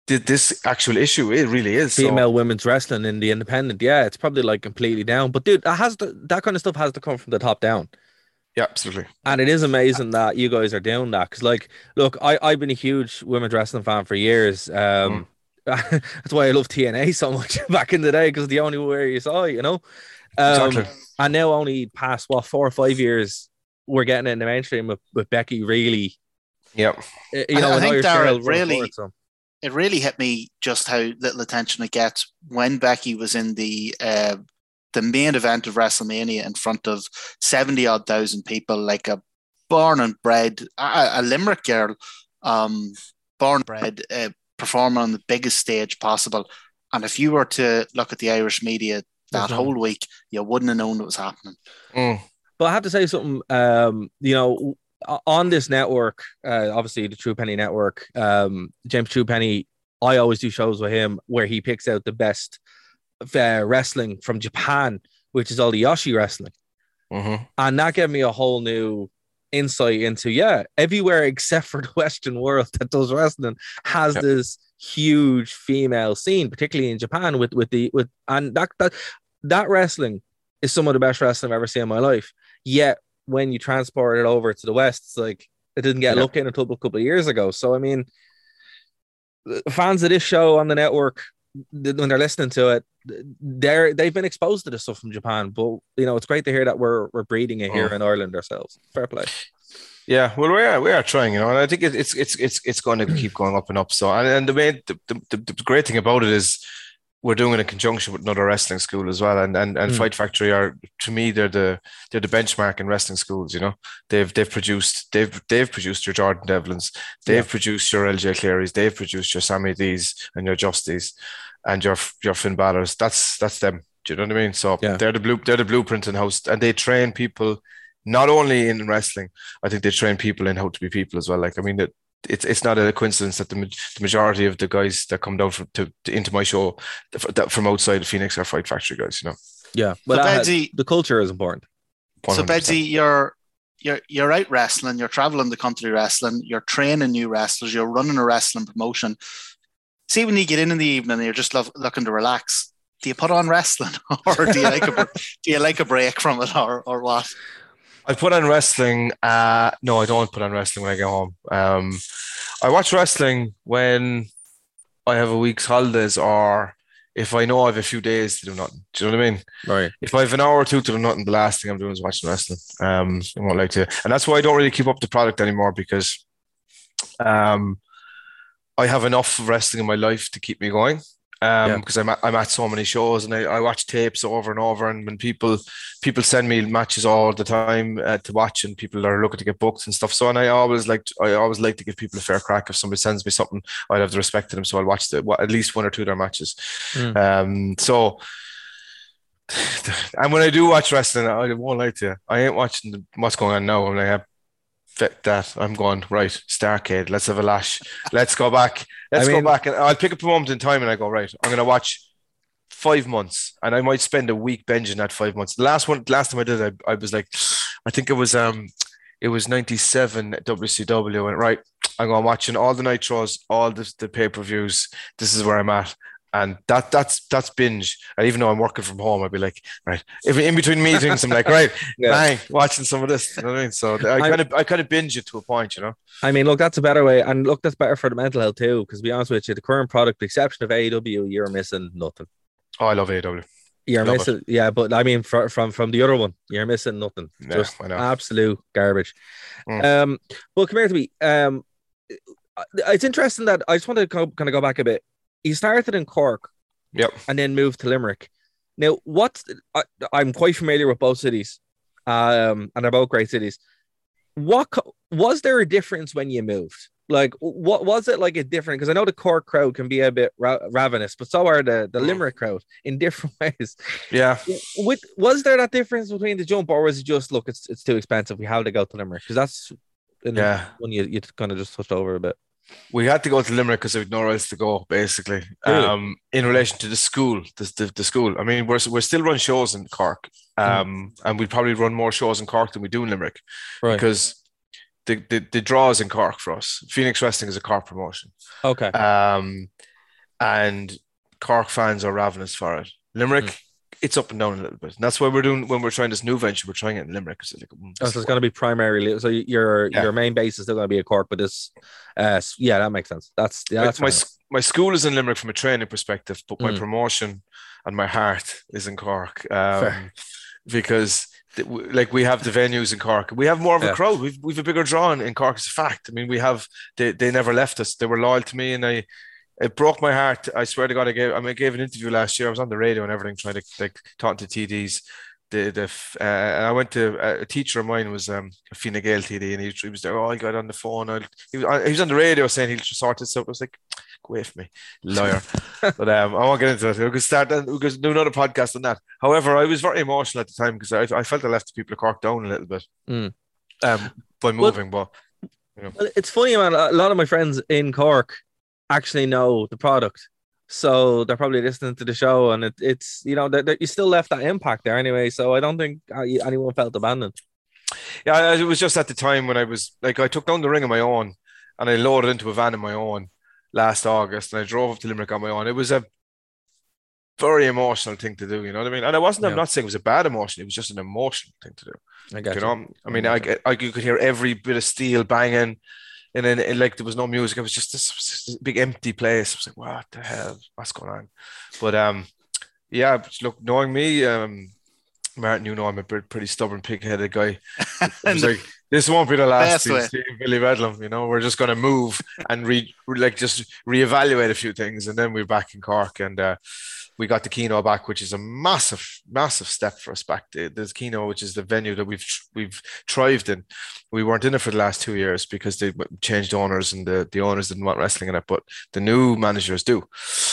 did this actual issue it really is. So- female women's wrestling in the independent. Yeah, it's probably like completely down. But dude, that has to that kind of stuff has to come from the top down. yeah, absolutely. And it is amazing that you guys are doing that. Cause like, look, I, I've been a huge women's wrestling fan for years. Um <laughs> that's why I love TNA so much <laughs> back in the day, because the only way you saw it, you know. Um, Exactly. and now only past what four or five years we're getting it in the mainstream with, with Becky really Yeah. uh, you know, I and think, Irish Girl really- it really hit me just how little attention it gets when Becky was in the uh, the main event of WrestleMania in front of seventy odd thousand people, like a born and bred a, a Limerick girl, um, born and bred, uh, performing on the biggest stage possible. And if you were to look at the Irish media that Mhm. whole week, you wouldn't have known it was happening. Mm. But I have to say something. Um, you know, on this network, uh, obviously the True Penny Network, um, James True Penny. I always do shows with him where he picks out the best uh, wrestling from Japan, which is all the joshi wrestling, Mhm. and that gave me a whole new insight into yeah, everywhere except for the Western world that does wrestling has Yeah. this huge female scene, particularly in Japan with with the with and that that that wrestling is some of the best wrestling I've ever seen in my life. Yet when you transport it over to the West, it's like it didn't get Yeah. looked in until a couple of years ago. So I mean, fans of this show on the network, when they're listening to it, they're they've been exposed to this stuff from Japan. But you know, it's great to hear that we're we're breeding it here Oh. in Ireland ourselves. Fair play. Yeah, well, we are we are trying, you know, and I think it's it's it's it's going to keep going up and up. So, and, and the main the, the, the, the great thing about it is we're doing it in conjunction with another wrestling school as well, and and and Mm. Fight Factory are to me they're the they're the benchmark in wrestling schools. You know, they've they've produced they've they've produced your Jordan Devlins, they've Yeah. produced your LJ Clearys, they've produced your Sammy D's and your Justies, and your your Finn Balor's. That's that's them. Do you know what I mean? So Yeah. they're the blue they're the blueprint in house, and they train people not only in wrestling. I think they train people in how to be people as well. Like I mean, it, it's it's not a coincidence that the, the majority of the guys that come down from, to, to into my show that, that from outside of Phoenix are Fight Factory guys. You know, Yeah, but so that- Bedsy, the culture is important. So 100%. Bedsy, you're you're you're out wrestling, you're traveling the country wrestling, you're training new wrestlers, you're running a wrestling promotion. See when you get in in the evening and you're just love, looking to relax, do you put on wrestling <laughs> or do you like a do you like a break from it or or what? I put on wrestling. Uh, no, I don't put on wrestling when I get home. Um, I watch wrestling when I have a week's holidays or if I know I have a few days to do nothing. Do you know what I mean? Right. if I have an hour or two to do nothing, the last thing I'm doing is watching wrestling. Um, I won't lie to and that's why I don't really keep up the product anymore because, um, I have enough wrestling in my life to keep me going. Um, Yeah. because I'm at, I'm at so many shows and I, I watch tapes over and over. And when people people send me matches all the time uh, to watch, and people are looking to get booked and stuff, so and I always like I always like to give people a fair crack. If somebody sends me something, I'd have the respect to them, so I'll watch the at least one or two of their matches. Mm. Um, so <sighs> and when I do watch wrestling, I won't lie to you, I ain't watching what's going on now. I'm like, that. I'm going right. Starcade. Let's have a lash. Let's go back. <laughs> Let's I mean- go back, and I'll pick up a moment in time, and I go right. I'm gonna watch five months, and I might spend a week binging that five months. The last one, last time I did, it, I, I was like, I think it was um, it was '97 WCW. I went right. I'm going watching all the nitros, all the, the pay per views. This is where I'm at. And that that's that's binge. And even though I'm working from home, I'd be like, right. If in between meetings, I'm like, right, <laughs> Yeah. bang, watching some of this. You know what I mean? So I kind of I kind of binge it to a point, you know. I mean, look, that's a better way, and look, that's better for the mental health too. Because to be honest with you, the current product, the exception of AEW, you're missing nothing. Oh, I love AW. You're Love missing, yeah, but I mean, fr- from from the other one, you're missing nothing. Yeah, Just I know. absolute garbage. Mm. Um, well, come here to me. Um, it's interesting that I just want to kind of go back a bit. You started in Cork, Yep. and then moved to Limerick. Now, what I, I'm quite familiar with both cities, um, and they're both great cities. what was there a difference when you moved? Like, what was it like a different? Because I know the Cork crowd can be a bit ra- ravenous, but so are the the Mm. Limerick crowd in <laughs> different ways. Yeah. With was there that difference between the jump, or was it just look, it's it's too expensive? We have to go to Limerick because that's in Yeah. one you you kind of just touched over a bit. We had to go to Limerick because there was nowhere else to go, basically. Really? Um, in relation to the school, the, the, the school. I mean, we're we're still run shows in Cork, um, and we probably run more shows in Cork than we do in Limerick Right. because the, the the draw is in Cork for us. Phoenix Wrestling is a Cork promotion, Okay. um, and Cork fans are ravenous for it. Limerick, Mm. It's up and down a little bit. And that's why we're doing when we're trying this new venture. We're trying it in Limerick. it's like, mm, Oh, so it's going to be primarily so your Yeah. your main base is still going to be a Cork, but this, uh, yeah, that makes sense. That's yeah, my, that's my, my school is in Limerick from a training perspective, but my Mm. promotion and my heart is in Cork. Um, because th- w- like we have the venues in Cork, we have more of a Yeah. crowd. We've we've a bigger draw in, in Cork. It's a fact. I mean, we have they, they never left us. They were loyal to me, and I it broke my heart. I swear to God, I gave I, mean, I gave an interview last year. I was on the radio and everything, trying to like talking to TDs. The the uh, and I went to uh, a teacher of mine was um a Fine Gael TD, and he, he was there. Oh, I got on the phone. I, he was on- he was on the radio saying he'll sort this out. I was like, go away from me, liar. <laughs> but um, I won't get into it. We could start and we could do another podcast on that. However, I was very emotional at the time because I, I felt I left the people of Cork down a little bit Mm. um, by moving. but Well, it's funny, man. A lot of my friends in Cork actually know the product, so they're probably listening to the show, and it, it's you know that you still left that impact there anyway. So I don't think anyone felt abandoned. yeah, it was just at the time when I was like, I took down the ring on my own and I loaded into a van on my own last August and I drove up to Limerick on my own. It was a very emotional thing to do, you know what I mean? And I wasn't, I'm Yeah. not saying it was a bad emotion, it was just an emotional thing to do. I get you you. know, I mean, I get, I you could hear every bit of steel banging, and then it, like there was no music. It was just this, this big empty place. I was like, what the hell? What's going on? But um, yeah, look, knowing me, um, Martin, you know, I'm a pretty, pretty stubborn, pig-headed guy. <laughs> I was like, this won't be the last. Steve Billy Bedlam. You know, we're just going to move and re, like just reevaluate a few things, and then we're back in Cork, and uh, we got the Kino back, which is a massive, massive step for us back. There's Kino, which is the venue that we've we've thrived in. We weren't in it for the last two years because they changed owners, and the the owners didn't want wrestling in it, but the new managers do.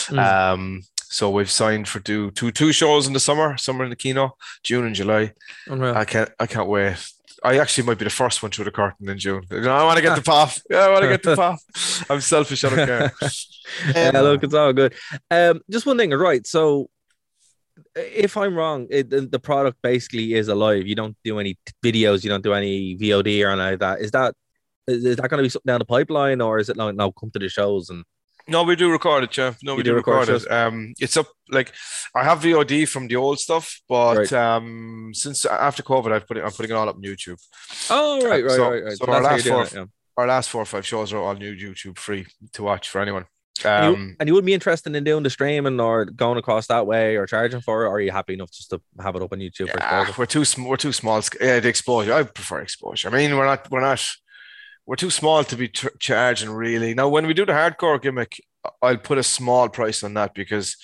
Mm. Um, so we've signed for do two two shows in the summer, summer in the Kino, June and July. Unreal. I can't I can't wait. I actually might be the first one through the curtain in June. You know, I want to get the <laughs> pop. Yeah, I want to get the pop. <laughs> I'm selfish. I don't care. <laughs> yeah, look, it's all good. Um, just one thing, right? So, if I'm wrong, it, the, product basically is alive. You don't do any videos, you don't do any VOD or anything like that. Is that is, is that going to be something down the pipeline, or is it no? No, come to the shows and No, we do record it, Jeff. No, we do do record record it. Um, it's up like I have VOD from the old stuff, but Right. um, since after COVID, I've put it. I'm putting it all up on YouTube. oh, right, right, So- right, right. so our last four- it, yeah. Our last four or five shows are on new YouTube, free to watch for anyone. And you, Um, and you wouldn't be interested in doing the streaming or going across that way or charging for it, or are you happy enough just to have it up on YouTube yeah, we're too we're too small. Yeah, the exposure. I prefer exposure. I mean, we're not we're not we're too small to be charging really. Now, when we do the hardcore gimmick, I'll put a small price on that because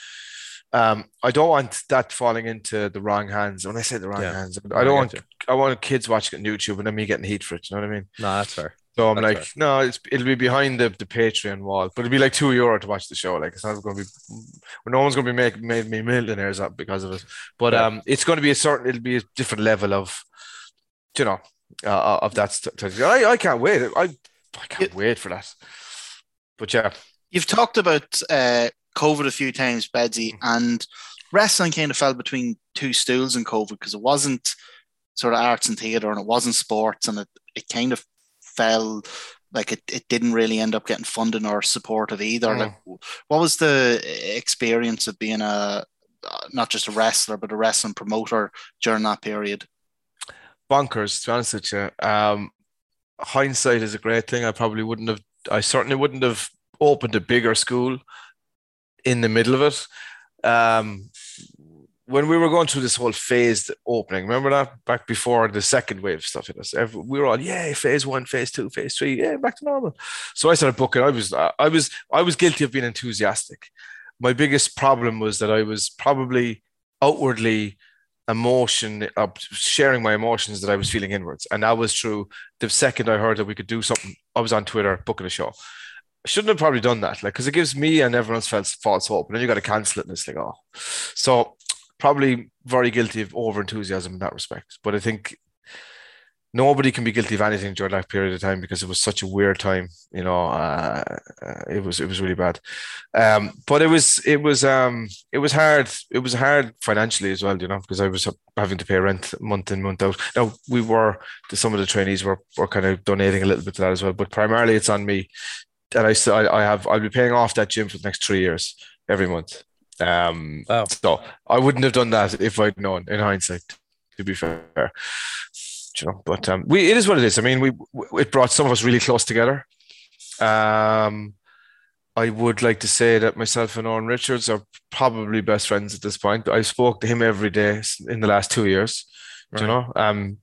um, I don't want that falling into the wrong hands. When I say the wrong Yeah. hands, I I don't get want I want kids watching it on YouTube and then me getting heat for it. You know what I mean? No, that's fair. So I'm That's like, fair. no, it's, it'll be behind the, the Patreon wall, but it'll be like two euro to watch the show. Like it's not going to be, no one's going to be making made me millionaires up because of it. But Yeah. um, it's going to be a certain, it'll be a different level of, you know, uh, of that. St- I I can't wait. I I can't wait for that. But yeah, You've talked about uh, COVID a few times, Bedsy, and wrestling kind of fell between two stools in COVID because it wasn't sort of arts and theatre and it wasn't sports and it, it kind of fell like it, it didn't really end up getting funding or support of either. Mm. Like, what was the experience of being a uh, not just a wrestler but a wrestling promoter during that period? Bonkers. To be honest with you, um, hindsight is a great thing. I probably wouldn't have. I certainly wouldn't have opened a bigger school in the middle of it. Um, when we were going through this whole phased opening, remember that back before the second wave stuff hit us, we were all, yeah, phase one, phase two, phase three, yeah, back to normal. So I started booking. I was, I was, I was guilty of being enthusiastic. My biggest problem was that I was probably outwardly emotion of sharing my emotions that I was feeling inwards. And that was true. The second I heard that we could do something, I was on Twitter booking a show. I shouldn't have probably done that, like, because it gives me and everyone else false, false hope. And then you got to cancel it. And it's like, oh. So probably very guilty of over enthusiasm in that respect. But I think nobody can be guilty of anything during that period of time because it was such a weird time. You know, uh, uh, it was it was really bad. Um, but it was it was um, it was hard. It was hard financially as well. You know, because I was having to pay rent month in month out. Now we were some of the trainees were were kind of donating a little bit to that as well. But primarily it's on me. And I still I have I'll be paying off that gym for the next three years every month. Um, wow. So I wouldn't have done that if I'd known in hindsight. To be fair, you know. But um, we it is what it is. I mean, we it brought some of us really close together. Um, I would like to say that myself and Owen Richards are probably best friends at this point. I spoke to him every day in the last two years. Right. You know, um,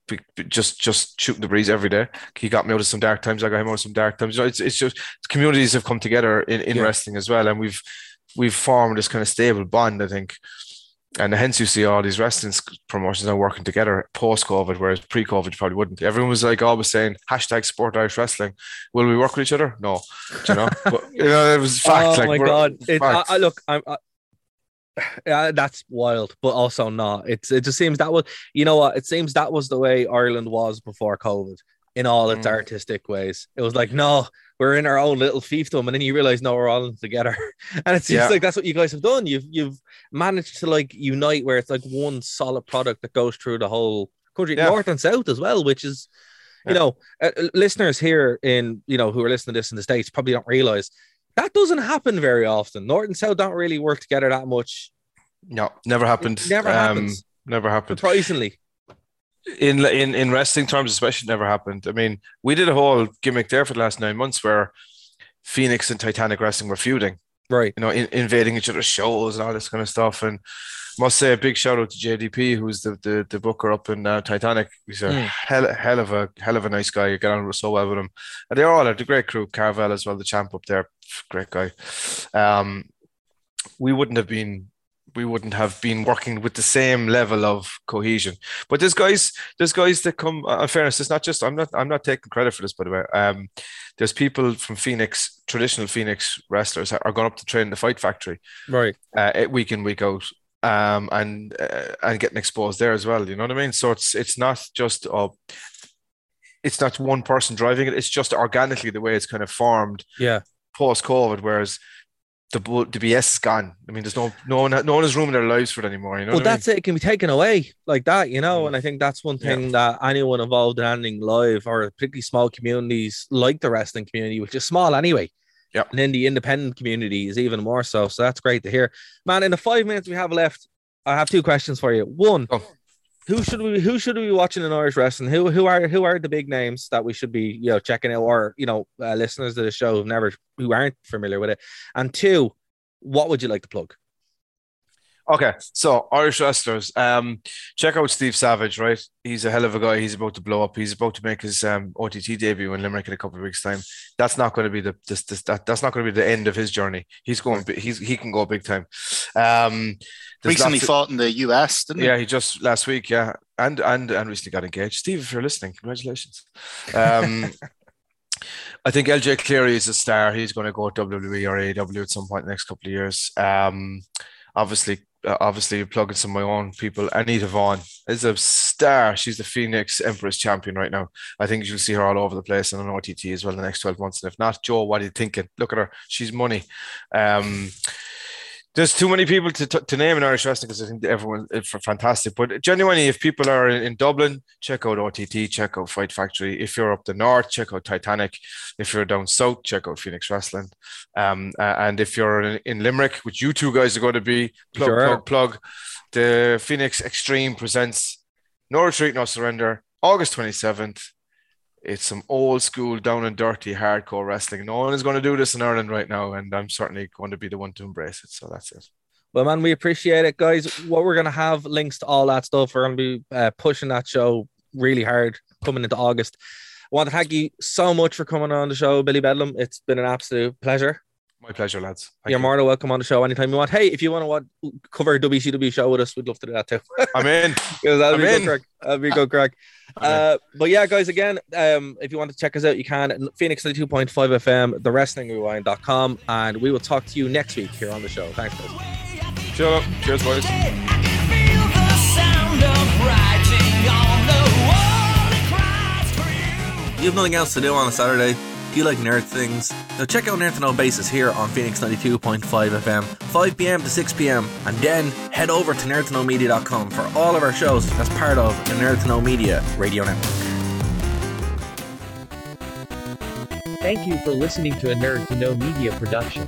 just just shooting the breeze every day. He got me out of some dark times. I got him out of some dark times. You know, it's it's just communities have come together in, in yeah. wrestling as well, and we've we've formed this kind of stable bond. I think and hence you see all these wrestling promotions now working together post COVID, whereas pre COVID you probably wouldn't. Everyone was like always saying hashtag support Irish Wrestling. Will we work with each other? No, you know. <laughs> but you know, it was fact. Oh like, my god! It, I, I, look, I'm. I, <sighs> yeah, that's wild, but also not. It's it just seems that was you know what? It seems that was the way Ireland was before COVID in all its mm. artistic ways. It was like, no, we're in our own little fiefdom, and then you realize, no, we're all in together. <laughs> and it seems yeah. like that's what you guys have done. You've you've managed to like unite where it's like one solid product that goes through the whole country, yeah. north and south as well, which is. You know, uh, listeners here in you know who are listening to this in the states probably don't realize that doesn't happen very often. North and South don't really work together that much. No, never happened. It never um, happens. Never happened. Surprisingly in in in wrestling terms, especially, never happened. I mean, we did a whole gimmick there for the last nine months where Phoenix and Titanic Wrestling were feuding, right? You know, in, invading each other's shows and all this kind of stuff. And must say a big shout out to JDP, who's the the, the booker up in uh, Titanic. He's a mm. hell, hell of a hell of a nice guy. You get on so well with him, and they're all a great crew. Carvel as well, the champ up there, great guy. Um, we wouldn't have been we wouldn't have been working with the same level of cohesion. But there's guys, there's guys that come. Uh, in fairness, it's not just. I'm not. I'm not taking credit for this, by the way. Um, there's people from Phoenix, traditional Phoenix wrestlers, are going up to train the Fight Factory, right, uh, week in week out, um, and uh, and getting exposed there as well. You know what I mean? So it's it's not just uh, it's not one person driving it. It's just organically the way it's kind of formed. Yeah. Post COVID, whereas the the BS is gone. I mean, there's no no one no one has room in their lives for it anymore. You know. Well, that's I mean? it. It can be taken away like that, you know. Mm. And I think that's one thing yeah. that anyone involved in anything live or particularly small communities like the wrestling community, which is small anyway. Yeah. And then the independent community is even more so. So that's great to hear, man. In the five minutes we have left, I have two questions for you. One. Oh who should we who should we be watching in Irish wrestling? Who who are who are the big names that we should be you know checking out, or you know uh, listeners to the show who've never who aren't familiar with it? And two, what would you like to plug? Okay, so Irish wrestlers, um, check out Steve Savage, right? He's a hell of a guy. He's about to blow up. He's about to make his um, OTT debut in Limerick in a couple of weeks' time. That's not going to be the this, this that, that's not going to be the end of his journey. He's going. He's he can go big time. Um, recently fought in the US, didn't he? Yeah, he just last week. Yeah, and and and recently got engaged. Steve, if you're listening, congratulations. Um, <laughs> I think LJ Cleary is a star. He's going to go WWE or AEW at some point in the next couple of years. Um, obviously, obviously plugging some of my own people. Anita Vaughn is a star. She's the Phoenix Empress champion right now. I think you'll see her all over the place and on OTT as well in the next 12 months. And if not, Joe, what are you thinking? Look at her. She's money. Um, there's too many people to, to name in Irish wrestling because I think everyone is fantastic. But genuinely, if people are in, in, Dublin, check out OTT, check out Fight Factory. If you're up the north, check out Titanic. If you're down south, check out Phoenix Wrestling. Um, and if you're in, in, Limerick, which you two guys are going to be, plug, sure. plug, plug, the Phoenix Extreme presents No Retreat, No Surrender, August 27th. It's some old school, down and dirty, hardcore wrestling. No one is going to do this in Ireland right now, and I'm certainly going to be the one to embrace it. So that's it. Well, man, we appreciate it, guys. What we're going to have links to all that stuff. We're going to be uh, pushing that show really hard coming into August. I want to thank you so much for coming on the show, Billy Bedlam. It's been an absolute pleasure. My pleasure, lads. Thank You're you. more than welcome on the show anytime you want. Hey, if you want to want, cover a WCW show with us, we'd love to do that too. I'm in. <laughs> That'll I'm be in. good crack. That'll be good crack. <laughs> Uh, but yeah, guys, again, um, if you want to check us out, you can Phoenix 92.5 FM, the wrestlingrewind.com, and we will talk to you next week here on the show. Thanks, guys. Shut up. Cheers, boys. You have nothing else to do on a Saturday? You like nerd things? Now check out Nerd to Know Basis here on Phoenix 92.5 FM, 5 pm to 6 pm, and then head over to nerdtoknowmedia.com for all of our shows as part of the Nerd to Know Media radio network. Thank you for listening to a Nerd to Know Media production.